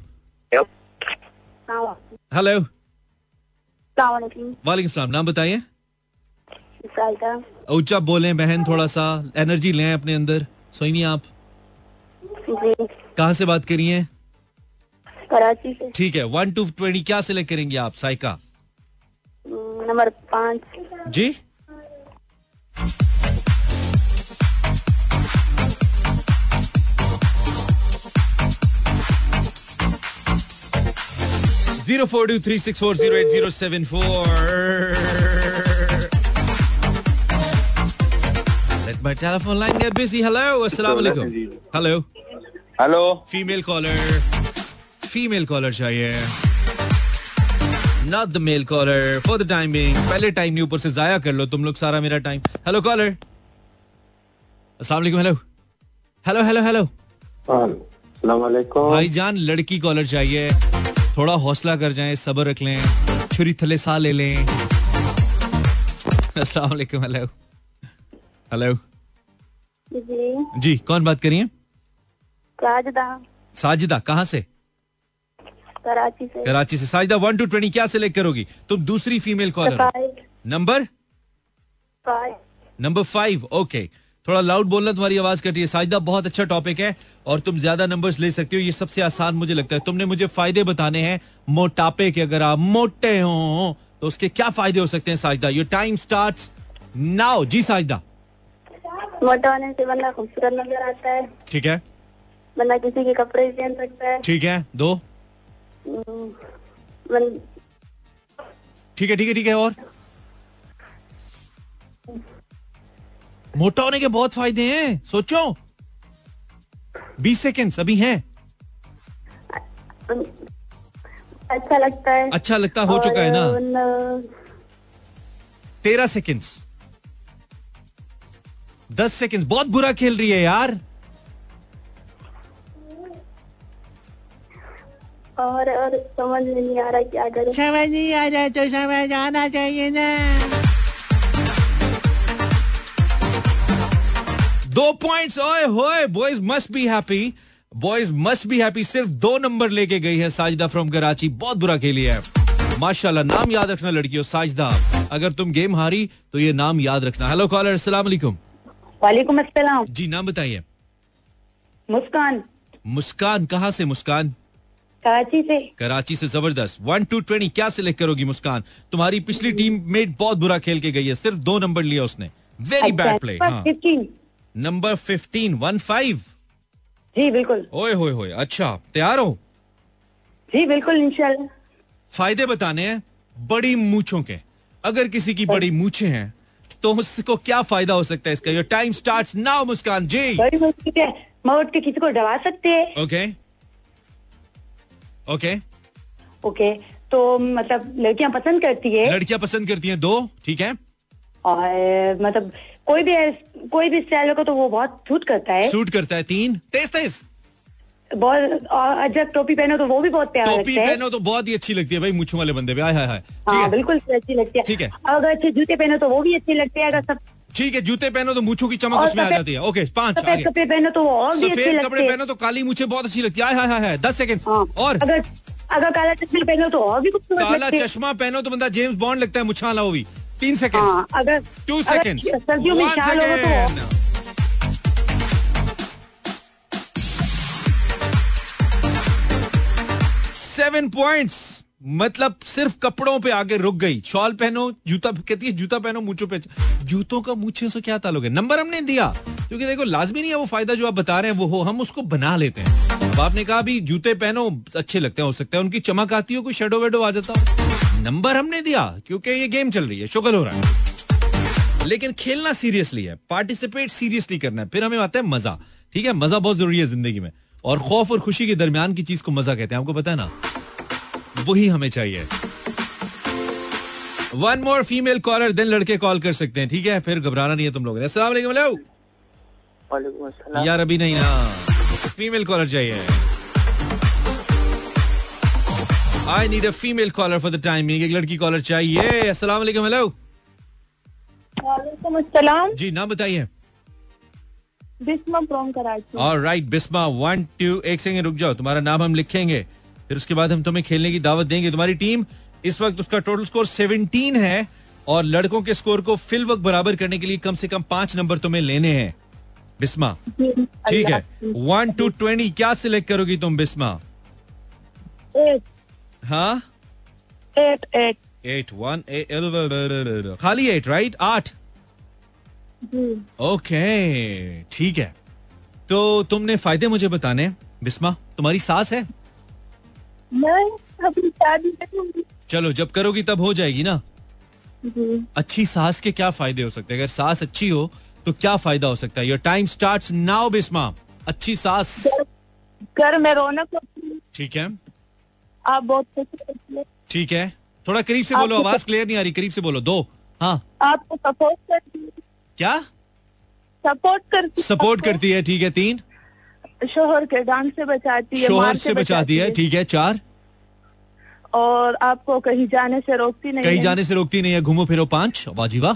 S1: हेलो वालेकुम नाम बताइए। ऊँचा बोले बहन थोड़ा सा एनर्जी लें अपने अंदर। सोई नहीं आप कहाँ से बात करी हैं?
S2: कराची से।
S1: ठीक है वन टू ट्वेंटी क्या सिलेक्ट करेंगे आप साइका?
S2: हम्म, नंबर पाँच।
S1: जी। Zero four two three six four zero eight zero seven four telephone line गया बिज़ी हेलो अस्सलाम वालेकुम hello
S3: hello
S1: female caller female caller चाहिए not the male caller for the time being पहले time नहीं ऊपर से जाया कर लो। तुम लोग सारा मेरा टाइम हेलो कॉलर अस्सलाम वालेकुम हेलो हेलो हेलो हेलो
S3: अस्सलाम
S1: वालेकुम. भाई जान लड़की कॉलर चाहिए थोड़ा हौसला कर जाए सब्र रख लें छुरी थले सा ले लें। अस्सलाम वालेकुम हेलो हेलो
S2: जी।
S1: जी कौन बात करिए
S2: साजदा।
S1: साजिदा कहाँ से?
S2: कराची से।
S1: कराची से। साजिदा वन टू ट्वेंटी क्या सिलेक्ट करोगी? तुम दूसरी female caller number
S2: five
S1: number five okay थोड़ा लाउड बोलना तुम्हारी आवाज़ कटी है साजिदा बहुत अच्छा टॉपिक है और तुम ज़्यादा नंबर्स ले सकते हो। ये सबसे आसान मुझे लगता है। तुमने मुझे फ़ायदे बताने हैं। मोटापे के अगर आप मोटे हो तो उसके क्या फ़ायदे हो सकते हैं Sajida? Your time start now जी साजिदा।
S2: मोटा होने से बंदा खूबसूरत नज़र आता है।
S1: ठीक है।
S2: बंदा किसी के कपड़े पहन सकता है।
S1: ठीक है दो।
S2: हम्म,
S1: ठीक है ठीक है ठीक है और? मोटा होने के बहुत फ़ायदे हैं सोचो। बीस सेकेंड्स अभी हैं।
S2: अच्छा लगता है।
S1: अच्छा लगता हो चुका है ना।
S2: ना
S1: तेरह सेकेंड्स दस सेकेंड्स बहुत बुरा खेल रही है यार।
S2: और और समझ में नहीं आ रहा क्या करूँ।
S1: समझ नहीं आ रहा तो समझ आना चाहिए ना। दो पॉइंट्स ओए होए boys must be happy boys must be happy सिर्फ़ दो नंबर लेके गई है साजिदा फ्रॉम कराची। बहुत बुरा खेली है। माशाल्लाह नाम याद रखना लड़कियों। साजिदा अगर तुम गेम हारी तो ये नाम याद रखना। हेलो कॉलर अस्सलाम वालेकुम
S5: वालेकुम अस्सलाम।
S1: जी नाम बताइए।
S5: मुस्कान।
S1: मुस्कान कहाँ से मुस्कान?
S5: कराची से।
S1: कराची से ज़बरदस्त। वन टू ट्वेंटी क्या सिलेक्ट करोगी मुस्कान? तुम्हारी पिछली टीम मेट बहुत बुरा खेल के गई है। सिर्फ़ दो नंबर लिया उसने। Very bad play
S5: fifteen
S1: number fifteen one five
S5: जी बिल्कुल।
S1: ओए होए होए अच्छा तैयार हो?
S5: जी बिल्कुल इंशाल्लाह।
S1: फ़ायदे बताने हैं बड़ी मूछों के। अगर किसी की बड़ी मूछे हैं तो उसको क्या फ़ायदा हो सकता है इसका? Your time start now Muskan ji.
S5: मैं उठ के किसी को डरा सकते हैं।
S1: ओके ओके
S5: ओके तो मतलब लड़कियाँ पसंद करती है।
S1: लड़कियाँ पसंद करती हैं दो ठीक है?
S5: और मतलब कोई भी कोई भी स्टाइल होगा तो वो बहुत सूट करता है।
S1: सूट करता है तीन। तेज तेज।
S5: बहुत और जब टोपी पहनो तो वो भी बहुत प्यारा
S1: टोपी
S5: लगता है।
S1: पहनो तो बहुत ही अच्छी लगती है भाई मुछों वाले बंदे पे। आय हाय हाय
S5: हाँ बिल्कुल अच्छी लगती है।
S1: ठीक है।
S5: अगर अच्छे जूते पहनो तो वो भी अच्छे लगते हैं अगर सब
S1: ठीक है जूते पहनो तो मूछों की चमक उसमें आ जाती है। ओके पाँच
S5: सफ़ेद कपड़े पहनो तो और भी अच्छे
S1: सफ़ेद कपड़े पहनो तो काली मूछें बहुत अच्छी लगती है। हाय हाय हाय दस सेकंड
S5: हाँ,
S1: और
S5: अगर अगर काला चश्मा पहनो तो और भी खूबसूरत
S1: काला चश्मा पहनो तो बंदा जेम्स बॉन्ड लगता है मुछा वो भी। तीन सेकंड
S5: हाँ अगर
S1: टू सेकंड
S5: सर्दियों में
S1: सेवन पॉइंट्स मतलब सिर्फ़ कपड़ों पे आगे रुक गई। शॉल पहनो, जूता, कहती है, जूता पहनो मूछों पे जूतों का मूछे से क्या ताल्लुक है? नंबर हमने दिया। क्योंकि देखो, लाजमी नहीं है वो फ़ायदा जो आप बता रहे हैं, वो हो, हम उसको बना लेते हैं। अब आपने कहा भी जूते पहनो, अच्छे लगते हैं, हो सकता है उनकी चमक आती हो, कोई शेडो वेडो आ जाता हो। नंबर हमने दिया, क्योंकि ये गेम चल रही है, शुगल हो रहा है। लेकिन खेलना सीरियसली है पार्टिसिपेट सीरियसली करना है, फिर हमें आता है मज़ा। ठीक है, मज़ा बहुत ज़रूरी है ज़िंदगी में। और खौफ और खुशी के दरमियान की चीज़ को मज़ा कहते हैं। आपको पता है ना? वही हमें चाहिए। One more female caller then लड़के कॉल कर सकते हैं। ठीक है? फिर घबराना नहीं है तुम लोग अस्सलाम वालेकुम हेलो
S3: वालेकुम
S1: यार अभी नहीं ना। फीमेल कॉलर चाहिए। I need a female caller for the time एक लड़की कॉलर चाहिए। अस्सलाम वालेकुम हेलो जी नाम बताइए।
S2: Bisma from Karachi
S1: Bisma one two एक सेकंड रुक जाओ तुम्हारा नाम हम लिखेंगे फिर उसके बाद हम तुम्हें खेलने की दावत देंगे तुम्हारी टीम इस वक्त उसका टोटल स्कोर 17 है और लड़कों के स्कोर को फिल वक्त बराबर करने के लिए कम से कम पाँच नंबर तुम्हें लेने हैं बिस्मा ठीक है वन टू ट्वेंटी क्या सिलेक्ट करोगी तुम बिस्मा हाँ
S2: eight eight
S1: eight one eight खाली एट राइट आठ ओके ठीक है। तो तुमने फ़ायदे मुझे बताने बिस्मा तुम्हारी सास है?
S2: मैं अभी शादी
S1: चलो जब करोगी तब हो जाएगी ना? अच्छी सास के क्या फ़ायदे हो सकते हैं? अगर सास अच्छी हो तो क्या फ़ायदा हो सकता है? Your time start now Bisma. अच्छी सास।
S2: घर में रौनक
S1: ठीक है।
S2: आप बहुत
S1: ठीक है। थोड़ा करीब से बोलो आवाज़ क्लियर नहीं आ रही करीब से बोलो। दो। हाँ।
S2: आपको सपोर्ट करती
S1: क्या?
S2: सपोर्ट करती
S1: सपोर्ट करती है ठीक है तीन?
S2: शोहर के डांट से बचाती है
S1: शोहर से बचाती है ठीक है चार?
S2: और आपको कहीं जाने से रोकती नहीं
S1: कहीं। जाने से रोकती नहीं है घूमो फिरो पाँच वाजी वाह।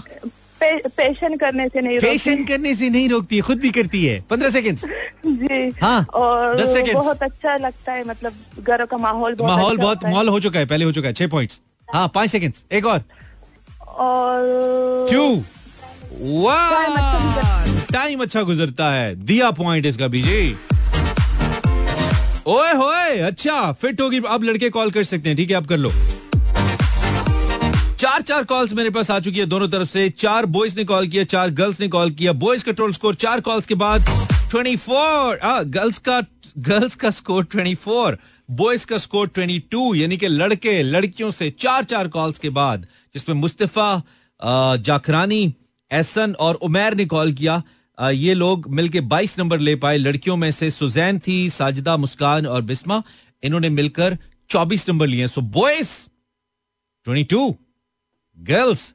S2: पे, पेशन करने से नहीं
S1: पेशन करने से नहीं रोकती है खुद भी करती है। पंद्रह सेकंड
S2: जी।
S1: हाँ,
S2: और
S1: दस।
S2: बहुत अच्छा लगता है मतलब घर का माहौल बहुत
S1: माहौल
S2: अच्छा
S1: बहुत
S2: माहौल हो
S1: चुका है पहले हो चुका है छह पॉइंट्स हाँ पाँच सेकंड एक और।
S2: और
S1: टू टाइम अच्छा गुजरता है। दिया पॉइंट इसका बीजे ओए होए अच्छा फिट होगी। अब लड़के कॉल कर सकते हैं, ठीक है, अब कर लो। चार चार कॉल्स मेरे पास आ चुकी है दोनों तरफ़ से। चार बॉयज़ ने कॉल किया, चार गर्ल्स ने कॉल किया। बॉयज़ का टोटल स्कोर चार कॉल्स के बाद 24 गर्ल्स का गर्ल्स का स्कोर 24 बॉयज़ का स्कोर 22 यानी कि लड़के, लड़कियों से चार चार कॉल्स के बाद, जिसमें मुस्तफ़ा जाखरानी एहसन और उमेर ने कॉल किया। ये लोग मिलके 22 नंबर ले पाए। लड़कियों में से सुजैन थी, साजिदा, मुस्कान और बिस्मा। इन्होंने मिलकर 24 नंबर लिए। So boys 22 girls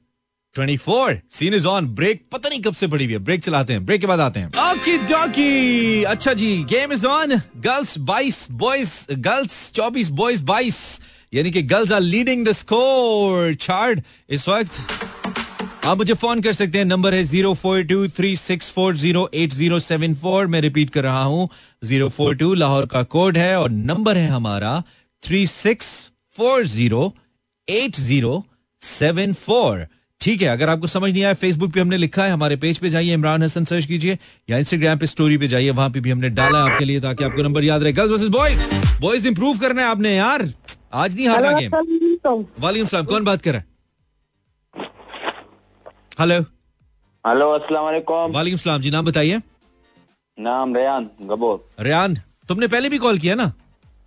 S1: 24 scene is on break पता नहीं कब से पड़ी हुई है। ब्रेक चलाते हैं। ब्रेक के बाद आते हैं। ओके डॉकी अच्छा जी game is on girls 22 boys girls 24 boys 22 यानी कि girls are leading the score chart इस वक्त आप मुझे फ़ोन कर सकते हैं नंबर है zero four two three six four zero eight zero seven four. मैं रिपीट कर रहा हूँ ज़ीरो फोर टू लाहौर का कोड है और नंबर है हमारा three six four zero eight zero seven four. ठीक है अगर आपको समझ नहीं आया फेसबुक पे हमने लिखा है हमारे पेज पे जाइए इमरान हसन सर्च कीजिए या इंस्टाग्राम पे स्टोरी पे जाइए वहाँ पे भी हमने डाला आपके लिए ताकि आपको नंबर याद रहे। Girls versus boys boys improve करना है आपने यार। आज नहीं हारना गेम वालेकुम सलाम कौन बात कर रहा है? हेलो
S3: हेलो अस्सलाम वालेकुम
S1: वालेकुम सलाम जी नाम बताइए
S3: नाम रेयान गबोर
S1: रेयान तुमने पहले भी कॉल किया ना?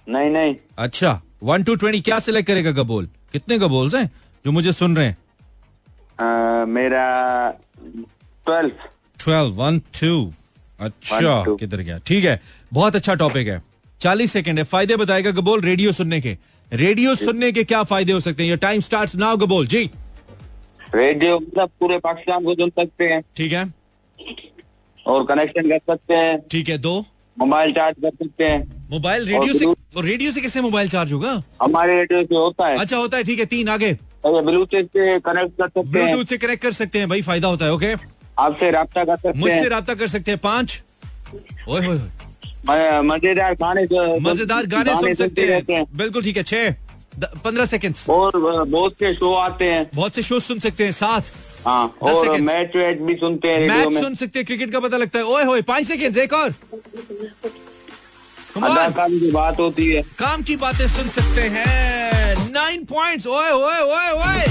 S3: नहीं नहीं.
S1: अच्छा. वन टू ट्वेंटी क्या सिलेक्ट करेगा गबोल कितने गबोल्स हैं जो मुझे सुन रहे हैं?
S3: अ, मेरा ट्वेल्व
S1: ट्वेल्व वन टू अच्छा किधर गया? ठीक है. बहुत अच्छा टॉपिक है. चालीस सेकंड है. फ़ायदे बताएगा गबोल रेडियो सुनने के. रेडियो सुनने के क्या फ़ायदे हो सकते हैं? Your time start now Gabol ji.
S3: Radio मतलब पूरे पाकिस्तान को सुन सकते हैं।
S1: ठीक है।
S3: और कनेक्शन कर सकते हैं।
S1: ठीक है दो।
S3: मोबाइल चार्ज कर सकते हैं।
S1: मोबाइल रेडियो से और रेडियो से कैसे मोबाइल चार्ज होगा?
S3: हमारे रेडियो से होता है।
S1: अच्छा होता है ठीक है तीन आगे।
S3: ब्लूटूथ से कनेक्ट कर सकते हैं।
S1: ब्लूटूथ से कनेक्ट कर सकते हैं भाई फ़ायदा होता है ओके
S3: आपसे रब्ता कर सकते
S1: मुझसे रहा कर सकते हैं पाँच।
S3: मज़ेदार गाने
S1: मज़ेदार गाने सुन सकते हैं। बिल्कुल ठीक है छह। पंद्रह सेकंड्स
S3: और बहुत से शो आते हैं।
S1: बहुत से शो सुन सकते हैं साथ
S3: हाँ और मैच वैच भी सुनते हैं
S1: मैच सुन सकते हैं क्रिकेट का पता लगता है। ओए होए पाँच सेकंड्स एक और.
S3: अदाकारी की बात होती है।
S1: काम की बातें सुन सकते हैं। नाइन पॉइंट्स ओए ओए ओए ओए।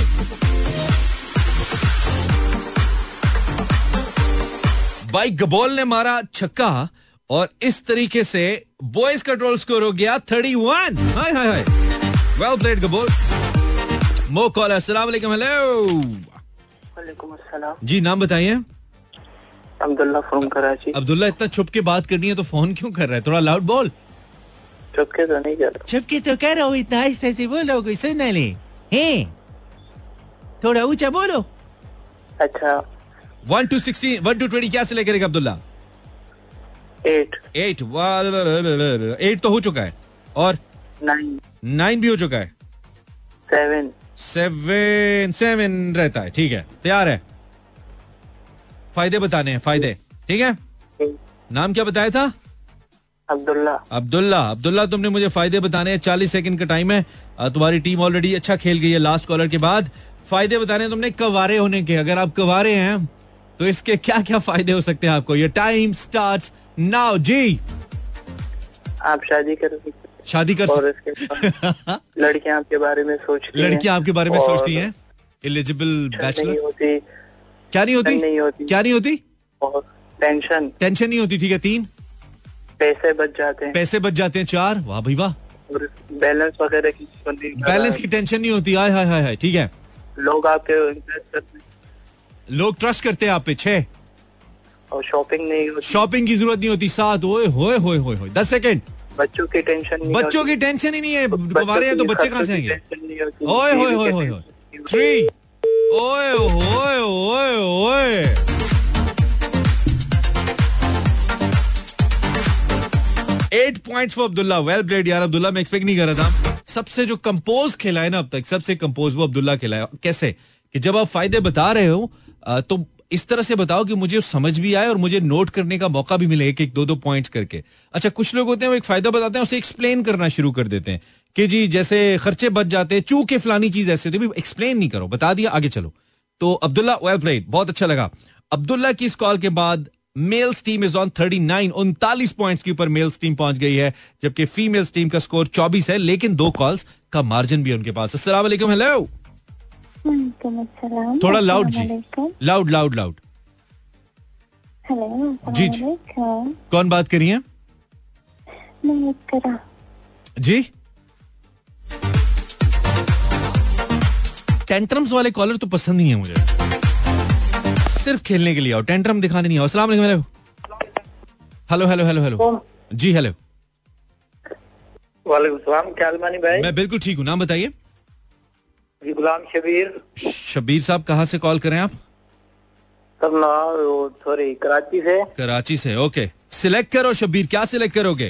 S1: भाई गबोल ने मारा छक्का और इस तरीके से बॉयज़ का टोटल स्कोर हो गया थर्टी वन हाय हाय हाय। वेल प्लेड गबोल मो कॉल अस्सलाम वालेकुम हेलो
S6: वालेकुम अस्सलाम
S1: जी नाम बताइए
S6: अब्दुल्ला फ्रॉम कराची
S1: अब्दुल्ला इतना छुप के बात करनी है तो फ़ोन क्यों कर रहा है थोड़ा लाउड बोल
S6: चुपके तो नहीं कर
S1: छुप के तो कर रहा हूँ इतना आहिस्ते से बोलो कोई सुन ना ले हैं थोड़ा ऊँचा बोलो
S6: अच्छा
S1: one two sixteen one two twenty क्या से लेकर अब्दुल्ला
S6: एट
S1: एट एट तो हो चुका है और
S6: नाइन
S1: नाइन भी हो चुका है?
S6: सेवन
S1: सेवन सेवन रहता है ठीक है। तैयार है? फ़ायदे बताने हैं फ़ायदे। ठीक है? नाम क्या बताया था?
S6: अब्दुल्ला।
S1: अब्दुल्ला। अब्दुल्ला तुमने मुझे फ़ायदे बताने हैं। चालीस सेकंड का टाइम है। तुम्हारी टीम ऑलरेडी अच्छा खेल गई है लास्ट कॉलर के बाद। फ़ायदे बताने हैं तुमने कवारे होने के। अगर आप कवारे हैं तो इसके क्या क्या फ़ायदे हो सकते हैं आपको? ये टाइम स्टार्ट नाउ जी।
S6: आप शादी कर
S1: शादी कर
S6: और लड़कियाँ आपके बारे में सोचती हैं
S1: लड़कियाँ आपके बारे में सोचती हैं? एलिजिबल बैचलर
S6: होती।
S1: क्या नहीं होती?
S6: नहीं होती।
S1: क्या नहीं होती?
S6: टेंशन।
S1: टेंशन नहीं होती ठीक है तीन?
S6: पैसे बच जाते हैं।
S1: पैसे बच जाते हैं चार? वाह भाई वाह।
S6: बैलेंस वगैरह की
S1: बैलेंस की टेंशन नहीं होती। हाय हाय हाय हाय ठीक है।
S6: लोग आपके
S1: लोग ट्रस्ट करते हैं आप पे छह?
S6: और शॉपिंग नहीं
S1: शॉपिंग की ज़रूरत नहीं होती सात? ओए होए होए होए होए दस सेकंड
S6: बच्चों की टेंशन नहीं
S1: बच्चों की टेंशन ही नहीं है। कुंवारे हैं तो बच्चे कहाँ से आएँगे? ओए होए होए होए। थ्री ओए ओए ओए ओए eight point for Abdullah well played यार। अब्दुल्ला मैं एक्सपेक्ट नहीं कर रहा था। सबसे जो कंपोज खेला है ना अब तक सबसे कंपोज वो अब्दुल्ला खेला है कैसे? कि जब आप फ़ायदे बता रहे हो तो इस तरह से बताओ कि मुझे समझ भी आए और मुझे नोट करने का मौका भी मिले एक एक दो दो पॉइंट्स करके। अच्छा कुछ लोग होते हैं, वो एक फ़ायदा बताते हैं, उसे एक्सप्लेन करना शुरू कर देते हैं कि जी, जैसे खर्चे बच जाते हैं चूके फलानी चीज़ ऐसे होती है एक्सप्लेन नहीं करो, बता दिया, आगे चलो। तो अब्दुल्ला वेल प्लेड बहुत अच्छा लगा। अब्दुल्ला की इस कॉल के बाद मेल्स टीम इज़ ऑन 39 उनतालीस पॉइंट्स के ऊपर मेल्स टीम पहुँच गई है, जबकि फीमेल्स टीम का स्कोर 24 है, लेकिन दो कॉल्स का मार्जिन भी उनके पास वालेकुम हेलो थोड़ा लाउड जी। लाउड लाउड लाउड
S2: हेलो
S1: जी, जी। कौन बात करी है? जी। टेंट्रम्स वाले कॉलर तो पसंद नहीं है मुझे। सिर्फ़ खेलने के लिए आओ टेंट्रम दिखाने नहीं आओ। अस्सलाम वालेकुम hello hello hello hello hello जी हेलो
S6: वालेकुम सलाम क्या भाई?
S1: मैं बिल्कुल ठीक हूँ नाम बताइए।
S6: जी गुलाम शबीर।
S1: शबीर साहब कहाँ से कॉल करें आप?
S6: सॉरी कराची से।
S1: कराची से ओके। सिलेक्ट करो शबीर क्या सिलेक्ट करोगे?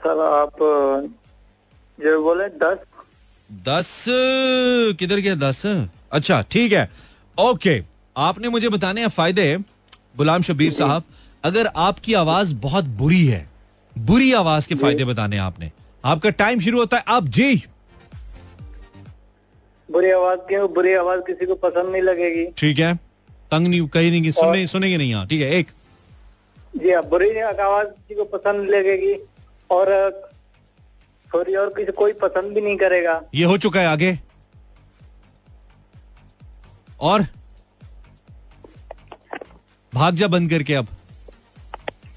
S6: सर आप जो बोले दस।
S1: दस किधर गया दस? अच्छा ठीक है। ओके आपने मुझे बताने हैं फ़ायदे गुलाम शबीर साहब। अगर आपकी आवाज़ बहुत बुरी है बुरी आवाज़ के फ़ायदे बताने आपने। आपका टाइम शुरू होता है आप जी।
S6: बुरी आवाज़ क्यों बुरी आवाज़ किसी को पसंद नहीं लगेगी।
S1: ठीक है। तंग नहीं कहीं नहीं सुनने सुनेंगे नहीं यहाँ ठीक है एक।
S6: जी हाँ बुरी आवाज़ किसी को पसंद लगेगी और सॉरी और किसी कोई पसंद भी नहीं करेगा।
S1: ये हो चुका है आगे। और? भाग जा बंद करके अब।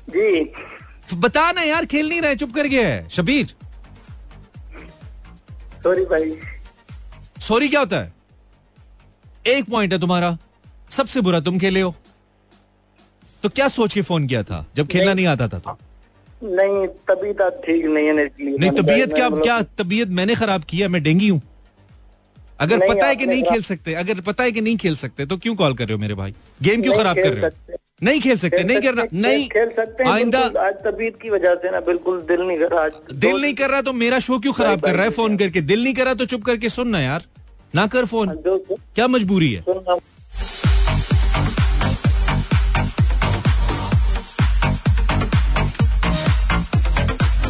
S6: जी।
S1: बता ना यार खेल नहीं रहे चुप कर गया है शबीर।
S6: सॉरी भाई।
S1: सॉरी क्या होता है? एक पॉइंट है तुम्हारा। सबसे बुरा तुम खेले हो। तो क्या सोच के फ़ोन किया था? जब खेलना नहीं। आता था तो?
S6: नहीं तबीयत ठीक नहीं है
S1: नहीं तबीयत क्या क्या तबीयत मैंने खराब किया मैं डेंगी हूँ। अगर
S6: नहीं,
S1: पता है कि नहीं खेल सकते अगर पता है कि नहीं खेल सकते तो क्यों कॉल कर रहे हो मेरे भाई? गेम क्यों खराब कर रहे हो? नहीं खेल सकते नहीं करना नहीं
S6: खेल सकते
S1: आइंदा
S6: आज तबीयत की वजह से ना बिल्कुल दिल नहीं कर रहा
S1: दिल नहीं कर रहा तो मेरा शो क्यों खराब कर रहा है? फ़ोन करके। दिल नहीं कर रहा तो चुप करके सुनना यार। ना कर फ़ोन। क्या मजबूरी है?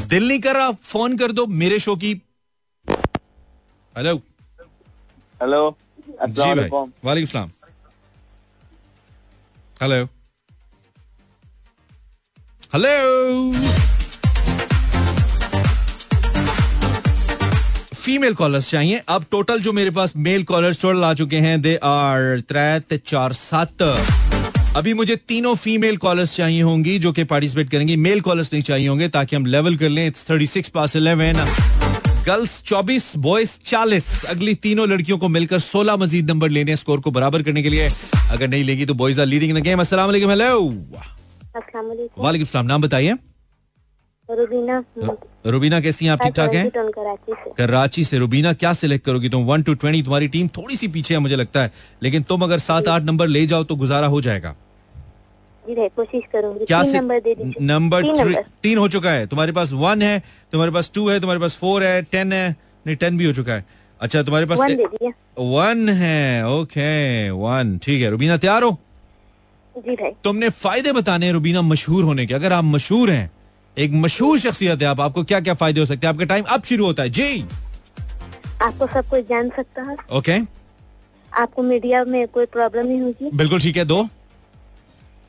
S1: दिल नहीं कर रहा फ़ोन कर दो मेरे शो की। हेलो।
S3: हेलो
S1: जी भाई वालेकुम सलाम। हेलो। हेलो। फीमेल कॉलर्स चाहिए। अब टोटल जो मेरे पास मेल कॉलर्स टोटल आ चुके हैं दे आर त्रै चार सात। अभी मुझे तीनों फीमेल कॉलर्स चाहिए होंगी जो कि पार्टिसिपेट करेंगी। मेल कॉलर्स नहीं चाहिए होंगे ताकि हम लेवल कर लें। इट्स थर्टी सिक्स पास इलेवन गर्ल्स 24 बॉयज़ 40 अगली तीनों लड़कियों को मिलकर 16 मजीद नंबर लेने हैं स्कोर को बराबर करने के लिए। अगर नहीं लेगी तो boys are leading in the game अस्सलाम वालेकुम। हेलो
S2: वालेकुम
S1: नाम बताइए।
S2: रुबीना
S1: रुबीना कैसी हैं? आप ठीक ठाक हैं?
S2: कराची से
S1: रुबीना क्या सिलेक्ट करोगी तुम? वन टू ट्वेंटी तुम्हारी टीम थोड़ी सी पीछे है मुझे लगता है। लेकिन तुम अगर सात आठ नंबर ले जाओ तो गुजारा हो जाएगा।
S2: जी कोशिश करूँगी।
S1: क्या से
S2: नंबर दे दीजिए।
S1: नंबर
S2: तीन
S1: थ्री तीन हो चुका है। तुम्हारे पास वन है तुम्हारे पास टू है तुम्हारे पास फोर है टेन है। नहीं टेन भी हो चुका है। अच्छा तुम्हारे पास
S2: वन
S1: है। ओके वन ठीक है रुबीना तैयार हो?
S2: जी भाई।
S1: तुमने फ़ायदे बताने रुबीना मशहूर होने के। अगर आप मशहूर हैं एक मशहूर शख्सियत है आप आपको क्या क्या फ़ायदे हो सकते हैं? आपका टाइम अब शुरू होता है। जी।
S2: आपको सब कुछ जान सकता है।
S1: Okay okay.
S2: आपको मीडिया में कोई प्रॉब्लम नहीं होगी।
S1: बिल्कुल ठीक है दो।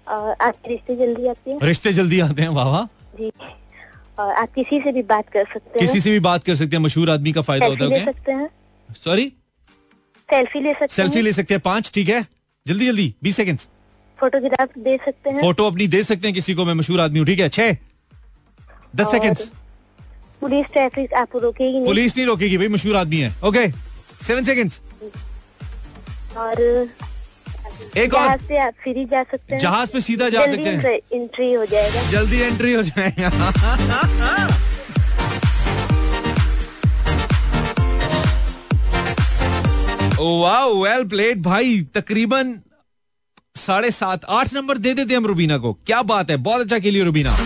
S2: और आपके रिश्ते जल्दी आते हैं।
S1: रिश्ते जल्दी आते हैं वाह वाह।
S2: जी। और आप किसी से भी बात कर सकते हैं।
S1: किसी से भी बात कर सकते हैं मशहूर आदमी का फ़ायदा होता है
S2: सकते हैं।
S1: सॉरी
S2: सेल्फी ले सकते
S1: सेल्फी ले सकते हैं पाँच ठीक है? जल्दी जल्दी बीस सेकंड्स
S2: फोटोग्राफ दे सकते हैं।
S1: फ़ोटो अपनी दे सकते हैं किसी को मैं मशहूर आदमी हूँ ठीक है? छह। दस
S2: और
S1: सेकंड्स
S2: पुलिस ट्रैफ़िक आपको रोकेगी नहीं।
S1: पुलिस नहीं रोकेगी भाई मशहूर आदमी है। ओके सेवन सेकंड्स
S2: और
S1: एक और।
S2: जहाज़ पे आप फ्री जा सकते हैं।
S1: जहाज़ पे सीधा जा सकते हैं।
S2: एंट्री हो जाएगा।
S1: जल्दी एंट्री हो जाएगा। वाओ वेल प्लेड भाई। तकरीबन साढ़े सात आठ नंबर दे देते हम रुबीना को। क्या बात है बहुत अच्छा खेली रुबीना।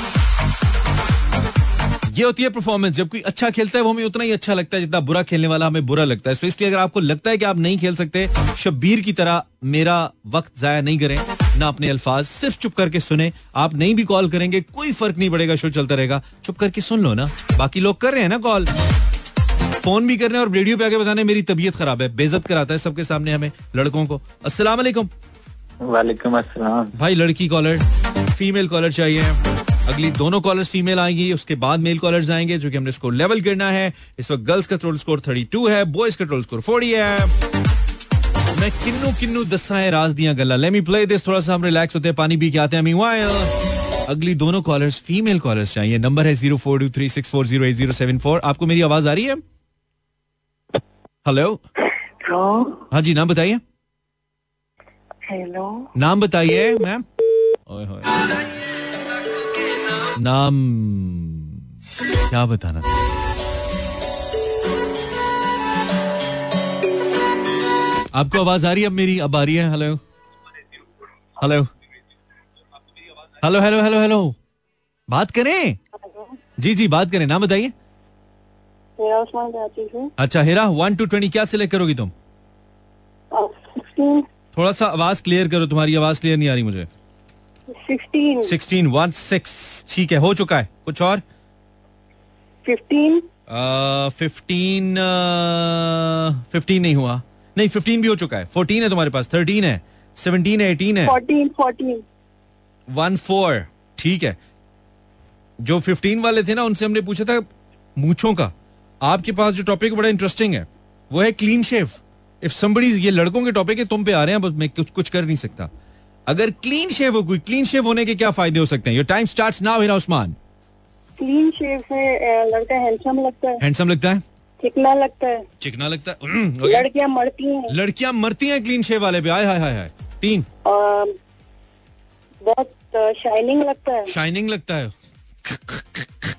S1: ये होती है परफॉर्मेंस जब कोई अच्छा खेलता है वो हमें उतना ही अच्छा लगता है जितना बुरा खेलने वाला हमें बुरा लगता है। तो इसलिए अगर आपको लगता है कि आप नहीं खेल सकते शब्बीर की तरह मेरा वक्त जाया नहीं करें ना अपने अल्फाज सिर्फ़ चुप करके सुने। आप नहीं भी कॉल करेंगे कोई फ़र्क नहीं पड़ेगा शो चलता रहेगा। चुप करके सुन लो ना। बाकी लोग कर रहे हैं ना कॉल। फ़ोन भी करने और रेडियो पे आके बताने मेरी तबीयत खराब है। बेजत कराता है सबके सामने हमें लड़कों को। अस्सलाम वालेकुम।
S3: वालेकुम अस्सलाम।
S1: भाई लड़की कॉलर फीमेल कॉलर चाहिए। अगली दोनों कॉलर्स फीमेल आएँगी उसके बाद मेल कॉलर्स आएँगे जो कि हमने स्कोर लेवल करना है। इस वक्त गर्ल्स का टोटल स्कोर 32 है बॉयज़ का टोटल स्कोर 40 है। मैं किन्नू किन्नू दसाएँ राज दिया गल्ला। लेट मी प्ले दिस थोड़ा सा हम रिलैक्स होते हैं पानी पी के आते हैं मीनवाइल अगली दोनों कॉलर्स फीमेल कॉलर्स चाहिए नंबर है zero four two three six four zero eight zero seven four आपको मेरी आवाज़ आ रही है? हेलो हाँ जी नाम बताइए।
S5: हेलो
S1: नाम बताइए मैम ओए होए। नाम। क्या बताना? था आपको आवाज़ आ रही है? अब मेरी अब आ रही है? Hello hello hello hello hello hello बात करें? जी जी बात करें। नाम बताइए। अच्छा हेरा वन टू ट्वेंटी क्या सिलेक्ट करोगी तुम? थोड़ा सा आवाज़ क्लियर करो तुम्हारी आवाज़ क्लियर नहीं आ रही मुझे।
S2: सिक्सटीन
S1: सिक्सटीन वन सिक्स ठीक है हो चुका है। कुछ और?
S2: फिफ्टीन
S1: फिफ्टीन फिफ्टीन नहीं हुआ। नहीं फिफ्टीन भी हो चुका है। फोर्टीन है तुम्हारे पास। थर्टीन है। सेवनटीन है एटीन है।
S2: फोर्टीन फोर्टीन
S1: वन फोर ठीक है। जो फिफ्टीन वाले थे ना उनसे हमने पूछा था मूछों का। आपके पास जो टॉपिक बड़ा इंटरेस्टिंग है वो है क्लीन शेव इफ़ समबडी ये लड़कों के टॉपिक है तुम पे आ रहे हैं बस मैं कुछ कुछ कर नहीं सकता। अगर क्लीन शेव हो कोई क्लीन शेव होने के क्या फ़ायदे हो सकते हैं? Your time start now Hina Usman
S2: clean shave से लड़का हैंडसम लगता है।
S1: हैंडसम लगता है?
S2: चिकना लगता है।
S1: चिकना लगता है? हम्म,
S2: लड़कियाँ मरती हैं।
S1: लड़कियाँ मरती हैं क्लीन शेव वाले पे? आय हाय हाय हाय तीन।
S2: बहुत शाइनिंग लगता है।
S1: शाइनिंग लगता है।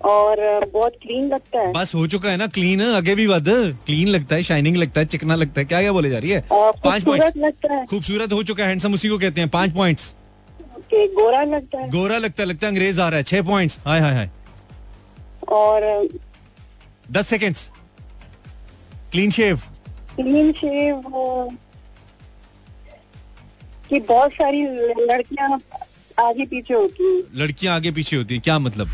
S5: और बहुत क्लीन लगता है।
S1: बस हो चुका है ना क्लीन आगे भी बद। क्लीन लगता है शाइनिंग लगता है चिकना लगता है। क्या क्या बोले जा रही है? पाँच पॉइंट
S5: लगता है।
S1: खूबसूरत हो चुका है हैंडसम उसी को कहते हैं। पाँच
S5: पॉइंट गोरा लगता है।
S1: गोरा लगता है लगता है अंग्रेज़ आ रहा है। छह पॉइंट हाय हाय हाय।
S5: और
S1: दस seconds clean shave
S5: clean shave कि बहुत सारी लड़कियाँ आगे पीछे होती हैं।
S1: लड़कियाँ आगे पीछे होती हैं। क्या मतलब?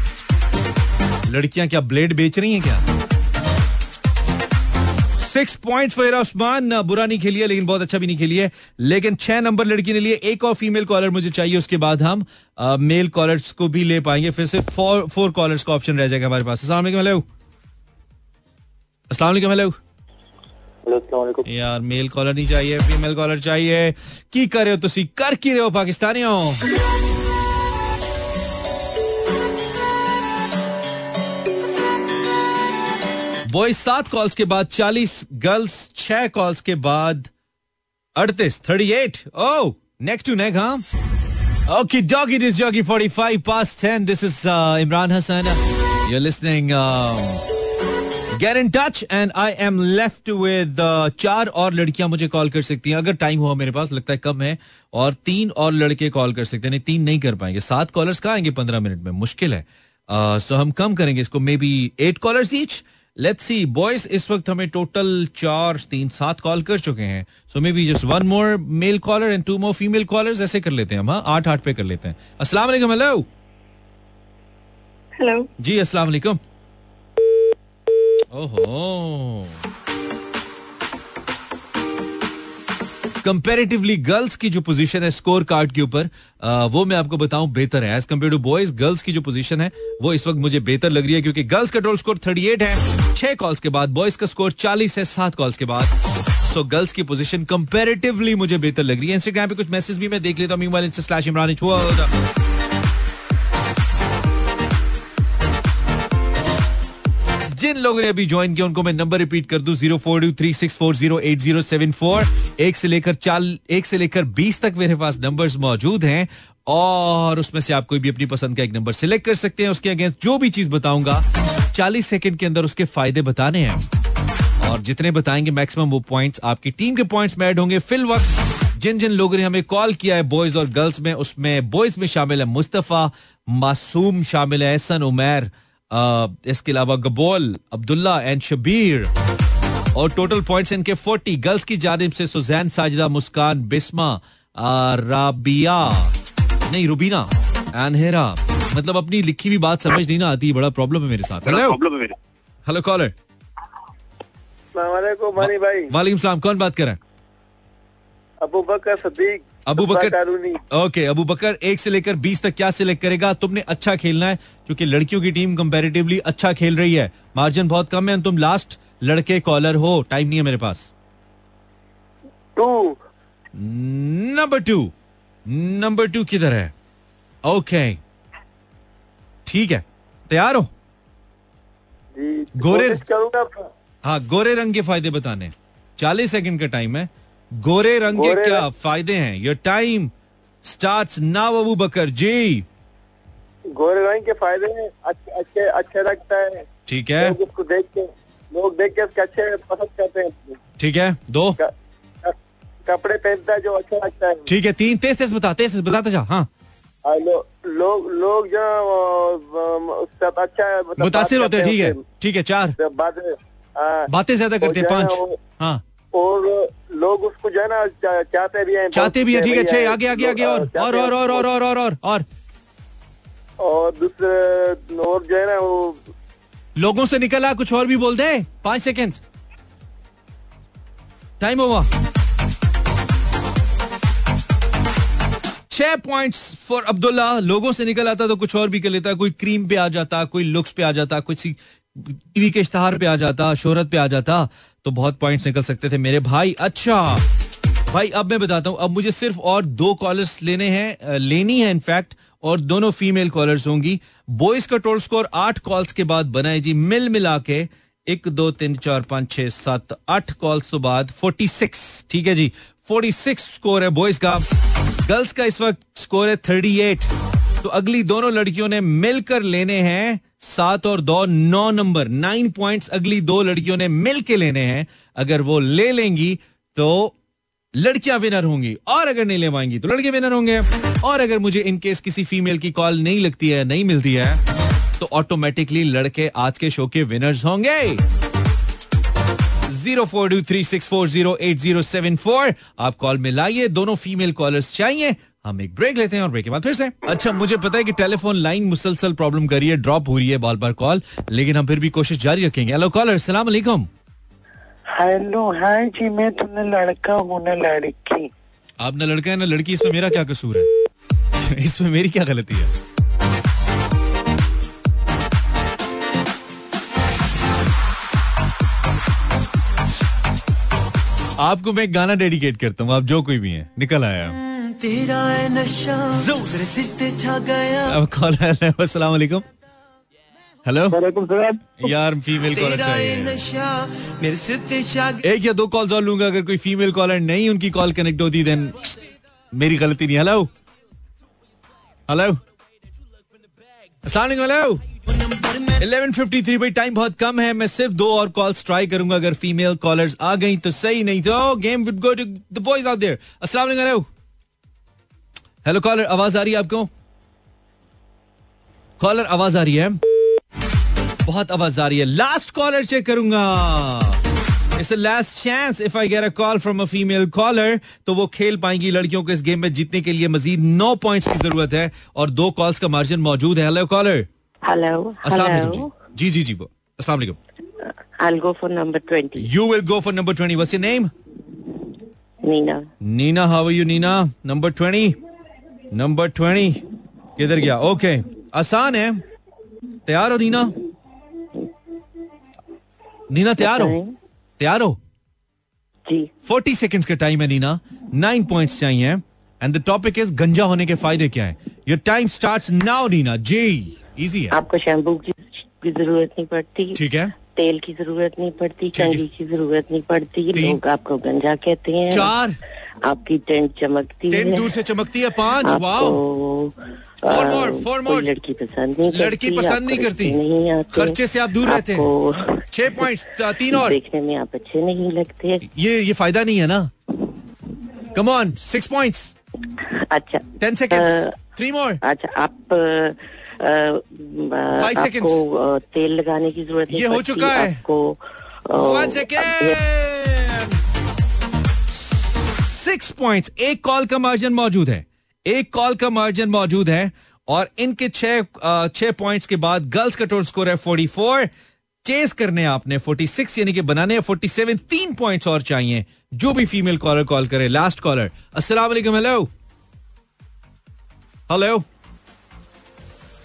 S1: लड़कियाँ क्या ब्लेड बेच रही हैं क्या? सिक्स पॉइंट्स फॉर उस्मान बुरा नहीं खेली है लेकिन बहुत अच्छा भी नहीं खेली है लेकिन छह नंबर लड़की ने लिए एक और फीमेल कॉलर मुझे चाहिए उसके बाद हम मेल कॉलर्स को भी ले पाएँगे। फिर से फोर फोर कॉलर्स का ऑप्शन रह जाएगा हमारे पास। अस्सलाम वालेकुम हेलो अस्सलाम यार मेल कॉलर नहीं चाहिए फीमेल कॉलर चाहिए। की कर रहे हो तुसी? कर की रहे हो पाकिस्तानियों? बॉयज़ सात कॉल्स के बाद चालीस गर्ल्स छह कॉल्स के बाद अड़तीस thirty eight oh neck to neck हाँ ओके डॉगी दिस जॉगी forty five pass ten this is Imran Hasan you're listening um, get in touch and I am left with चार और लड़कियाँ मुझे कॉल कर सकती हैं। अगर टाइम हुआ मेरे पास लगता है कम है और तीन और लड़के कॉल कर सकते हैं। नहीं तीन नहीं कर पाएँगे। सात कॉलर्स कहाँ आएँगे पंद्रह मिनट में? मुश्किल है। सो uh, so हम कम करेंगे इसको maybe eight callers each let's see boys इस वक्त हमें टोटल चार तीन सात कॉल कर चुके हैं। So maybe just one more male caller and two more female callers ऐसे कर लेते हैं हम हाँ? आठ आठ पे कर लेते हैं। अस्सलाम वालेकुम हेलो
S5: हेलो
S1: जी अस्सलाम वालेकुम। ओहो। कंपेरेटिवली गर्ल्स की जो पोजीशन है स्कोर कार्ड के ऊपर वो मैं आपको बताऊँ बेहतर है। As compared to boys girls की जो पोजीशन है वो इस वक्त मुझे बेहतर लग रही है क्योंकि गर्ल्स का टोटल स्कोर 38 है। छह कॉल्स के बाद बॉयज़ का स्कोर 40 है, सात कॉल्स के बाद। सो गर्ल्स की पोजीशन कंपेरेटिवली मुझे बेहतर लग रही है। इंस्टाग्राम पे कुछ मैसेज भी मैं देख लेता हूँ। स्लैश इमरान जिन लोगों ने अभी ज्वाइन किया, उनको मैं नंबर रिपीट कर दूँ। Zero four two three six four zero eight zero seven four एक से लेकर चाल, एक से लेकर बीस तक मेरे पास नंबर्स मौजूद हैं। और उसमें से आप कोई भी अपनी पसंद का एक नंबर सिलेक्ट कर सकते हैं। उसके अगेंस्ट जो भी चीज़ बताऊँगा चालीस सेकंड के अंदर उसके फ़ायदे बताने हैं। और जितने बताएँगे मैक्सिमम वो पॉइंट्स आपकी टीम के पॉइंट्स में ऐड होंगे। फिल वक्त, जिन जिन लोगों ने हमें कॉल किया है बॉयज़ और गर्ल्स में, उसमें बॉयज़ में शामिल है मुस्तफ़ा, मासूम शामिल है, एहसन, उमैर इसके अलावा गबोल, अब्दुल्ला एंड शबीर। और टोटल पॉइंट्स इनके 40 गर्ल्स की जानिब से सुजैन, साजिदा, मुस्कान, बिस्मा राबिया, नहीं, रुबीना अनहेरा मतलब अपनी लिखी हुई बात समझ नहीं ना आती बड़ा प्रॉब्लम है मेरे साथ। हेलो हेलो कॉलर
S6: वालेकुम मनी भाई।
S1: वालेकुम सलाम कौन बात कर रहा है?
S6: अबू बकर सदीक
S1: अबू बकर ओके अबू बकर एक से लेकर बीस तक क्या सिलेक्ट करेगा? तुमने अच्छा खेलना है क्योंकि लड़कियों की टीम कंपेरेटिवली अच्छा खेल रही है। मार्जिन बहुत कम है तुम लास्ट लड़के कॉलर हो। टाइम नहीं है मेरे पास।
S6: Two
S1: number two number two किधर है? ओके ठीक है? तैयार हो? गोरे- हाँ गोरे रंग के फ़ायदे बताने। चालीस सेकंड का टाइम है। गोरे रंग के क्या फ़ायदे हैं? Your time start now Abu Bakar ji.
S6: गोरे रंग के फ़ायदे हैं। अच्छे अच्छे अच्छे लगता है।
S1: ठीक है।
S6: लोग उसको देख के लोग देख के उसके अच्छे पसंद करते हैं।
S1: ठीक है दो।
S6: क- कपड़े पहनता है जो अच्छा लगता है।
S1: ठीक है तीन। तेज तेज बता तेज बताते जा। हाँ
S6: लो, लोग लोग जो उससे अच्छा है, मतलब
S1: मुतासिर होते हैं ठीक है। ठीक है चार।
S6: बातें
S1: बातें ज़्यादा करते हैं पाँच। हाँ।
S6: और लोग उसको जो है ना चाहते भी हैं
S1: चाहते भी है ठीक है छह आगे आगे आगे और और और और और और और और और।
S6: और दूसरे और जो है ना वो
S1: लोगों से निकला कुछ और भी बोल दे? पाँच सेकेंड टाइम हुआ। छह पॉइंट्स फॉर अब्दुल्ला। लोगों से निकल आता तो कुछ और भी कर लेता। कोई क्रीम पे आ जाता, कोई लुक्स पे आ जाता कोई टीवी के इश्तहार पे आ जाता, शोहरत पे आ जाता तो बहुत पॉइंट्स निकल सकते थे मेरे भाई। अच्छा भाई, अब मैं बताता हूँ, अब मुझे सिर्फ़ और दो कॉलर्स लेने हैं लेनी है इनफैक्ट और दोनों फीमेल कॉलर्स होंगी। बॉयज़ का टोल स्कोर आठ कॉल्स के बाद बनाए जी, मिल मिला के एक, दो, तीन, चार, पाँच, छह, सात, आठ कॉल्स के बाद फोर्टी सिक्स ठीक है जी। फोर्टी सिक्स स्कोर है बॉयज़ का। गर्ल्स का इस वक्त स्कोर है थर्टी एट तो अगली दोनों लड़कियों ने मिलकर लेने हैं सात और दो, नौ नंबर नाइन पॉइंट्स अगली दो लड़कियों ने मिल के लेने हैं। अगर वो ले लेंगी तो लड़कियाँ विनर होंगी, और अगर नहीं ले पाएँगी तो लड़के विनर होंगे। और अगर मुझे इनकेस किसी फीमेल की कॉल नहीं लगती है, नहीं मिलती है तो ऑटोमेटिकली लड़के आज के शो के विनर्स होंगे। Zero four two three six four zero eight zero seven four. आप कॉल में लाइए दोनों फीमेल कॉलर्स चाहिए। हम एक ब्रेक लेते हैं और ब्रेक के बाद फिर से। अच्छा मुझे पता है कि टेलीफोन लाइन मुसलसल प्रॉब्लम कर रही है ड्रॉप हो रही है बार बार कॉल लेकिन हम फिर भी कोशिश जारी रखेंगे। हेलो कॉलर सलाम अलैकुम
S7: हेलो हाँ जी मैं तुम्हें लड़का हूँ ना लड़की।
S1: आप ना लड़का है ना लड़की इसमें मेरा क्या कसूर है? इसमें मेरी क्या गलती है? आपको मैं एक गाना डेडिकेट करता हूँ आप जो कोई भी है निकल आया।
S8: तेरा है नशा मेरे सिर पे छा गया।
S1: अब कॉल अस्सलाम वालेकुम। हेलो यार फीमेल कॉलर चाहिए।
S8: नशा मेरे सिर पे छा गया।
S1: एक या दो कॉल्स और लूँगा अगर कोई फीमेल कॉलर नहीं उनकी कॉल कनेक्ट होती देन मेरी गलती नहीं। हेलो हेलो अस्सलाम हेलो 11:53 भाई टाइम बहुत कम है। मैं सिर्फ़ दो और कॉल्स ट्राई करूँगा। अगर फीमेल कॉलर्स आ गई तो सही, नहीं तो game would go to the boys out there अस्सलाम वालेकुम हेलो कॉलर आवाज़ आ रही है आपको? कॉलर आवाज़ आ रही है? बहुत आवाज़ आ रही है। लास्ट कॉलर चेक करूँगा। It's last chance if I get a call from a female caller तो वो खेल पाएँगी लड़कियों को इस गेम में जीतने के लिए। मजीद नौ पॉइंट्स की ज़रूरत है और दो कॉल्स का मार्जिन मौजूद है। हेलो कॉलर
S5: हेलो
S1: जी. जी जी वो अस्सलाम वालेकुम
S5: I'll go for number 20.
S1: You will go for number 20 what's your name
S5: Nina.
S1: Nina how are you Nina number 20 number 20 किधर गया? ओके आसान है. तैयार हो नीना नीना तैयार हो? तैयार हो?
S5: जी.
S1: 40 सेकंड्स का टाइम है नीना नाइन पॉइंट्स चाहिए. एंड द टॉपिक इज़ गंजा होने के फ़ायदे क्या है? Your time starts now Nina ji. Easy है।
S5: आपको शैम्पू की की ज़रूरत नहीं पड़ती
S1: ठीक है।
S5: तेल की ज़रूरत नहीं पड़ती। कंघी की ज़रूरत नहीं पड़ती। लोग आपको गंजा कहते हैं।
S1: चार।
S5: आपकी टेंट चमकती
S1: टेन
S5: है।
S1: दूर से चमकती है पाँच more, four
S5: कोई
S1: more.
S5: लड़की पसंद नहीं करती
S1: लड़की पसंद नहीं करती।
S5: नहीं आते।
S1: खर्चे से आप दूर रहते हैं। छह पॉइंट तीन और।
S5: देखने में आप अच्छे नहीं लगते।
S1: ये ये फ़ायदा नहीं है ना। कम ऑन सिक्स पॉइंट
S5: अच्छा।
S1: Ten seconds
S5: uh,
S1: three more
S5: अच्छा आप आपको. तेल लगाने की ज़रूरत
S1: ये हो चुका है।
S5: आपको
S1: सिक्स पॉइंट्स एक कॉल का मार्जिन मौजूद है। एक कॉल का मार्जिन मौजूद है और इनके छह छह पॉइंट्स के बाद गर्ल्स का टोटल स्कोर है फोर्टी फोर चेस करने आपने। फोर्टी सिक्स यानी कि बनाने फोर्टी सेवन तीन पॉइंट्स और चाहिए। जो भी फीमेल कॉलर कॉल करे। लास्ट कॉलर अस्सलाम वालेकुम hello hello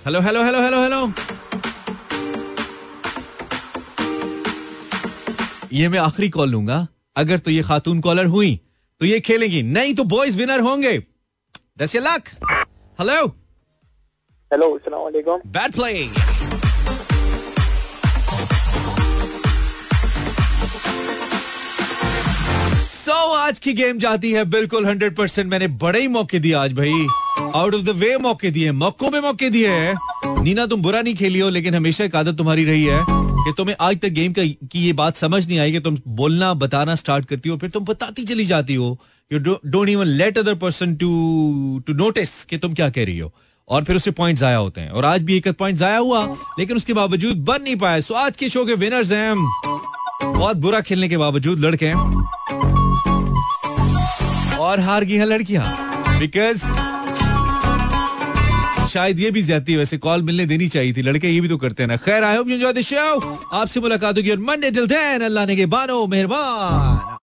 S1: hello hello hello hello hello ये मैं आखिरी कॉल लूँगा। अगर तो ये खातून कॉलर हुई तो ये खेलेंगी। नहीं तो बॉयज़ विनर होंगे। दस लक हेलो
S3: हेलो वालेकुम।
S1: बैट प्लेइंग सो आज की गेम जाती है बिल्कुल हंड्रेड परसेंट मैंने बड़े ही मौके दिए आज भाई। आउट ऑफ़ द वे मौके दिए, मौकों में मौके दिए नीना, तुम बुरा नहीं खेली हो, लेकिन हमेशा एक आदत तुम्हारी रही है कि तुम्हें आज तक गेम का, की ये बात समझ नहीं आई कि तुम बोलना, बताना स्टार्ट करती हो, फिर तुम बताती चली जाती हो। You don't even let other person to to notice कि तुम क्या कह रही हो। और फिर उससे पॉइंट जाया होते हैं। और आज भी एक पॉइंट जाया हुआ, लेकिन उसके बावजूद बन नहीं पाए। सो आज के शो के विनर्स हैं। बहुत बुरा खेलने के बावजूद लड़के और हार गई हैं लड़कियाँ। बिकॉज़ शायद ये भी ज़्यादा वैसे कॉल मिलने देनी चाहिए थी। लड़के ये भी तो करते हैं ना। खैर I hope you enjoy the show आपसे मुलाकात होगी और मंडे टिल देन अल्लाह ने के बानो, मेहरबान।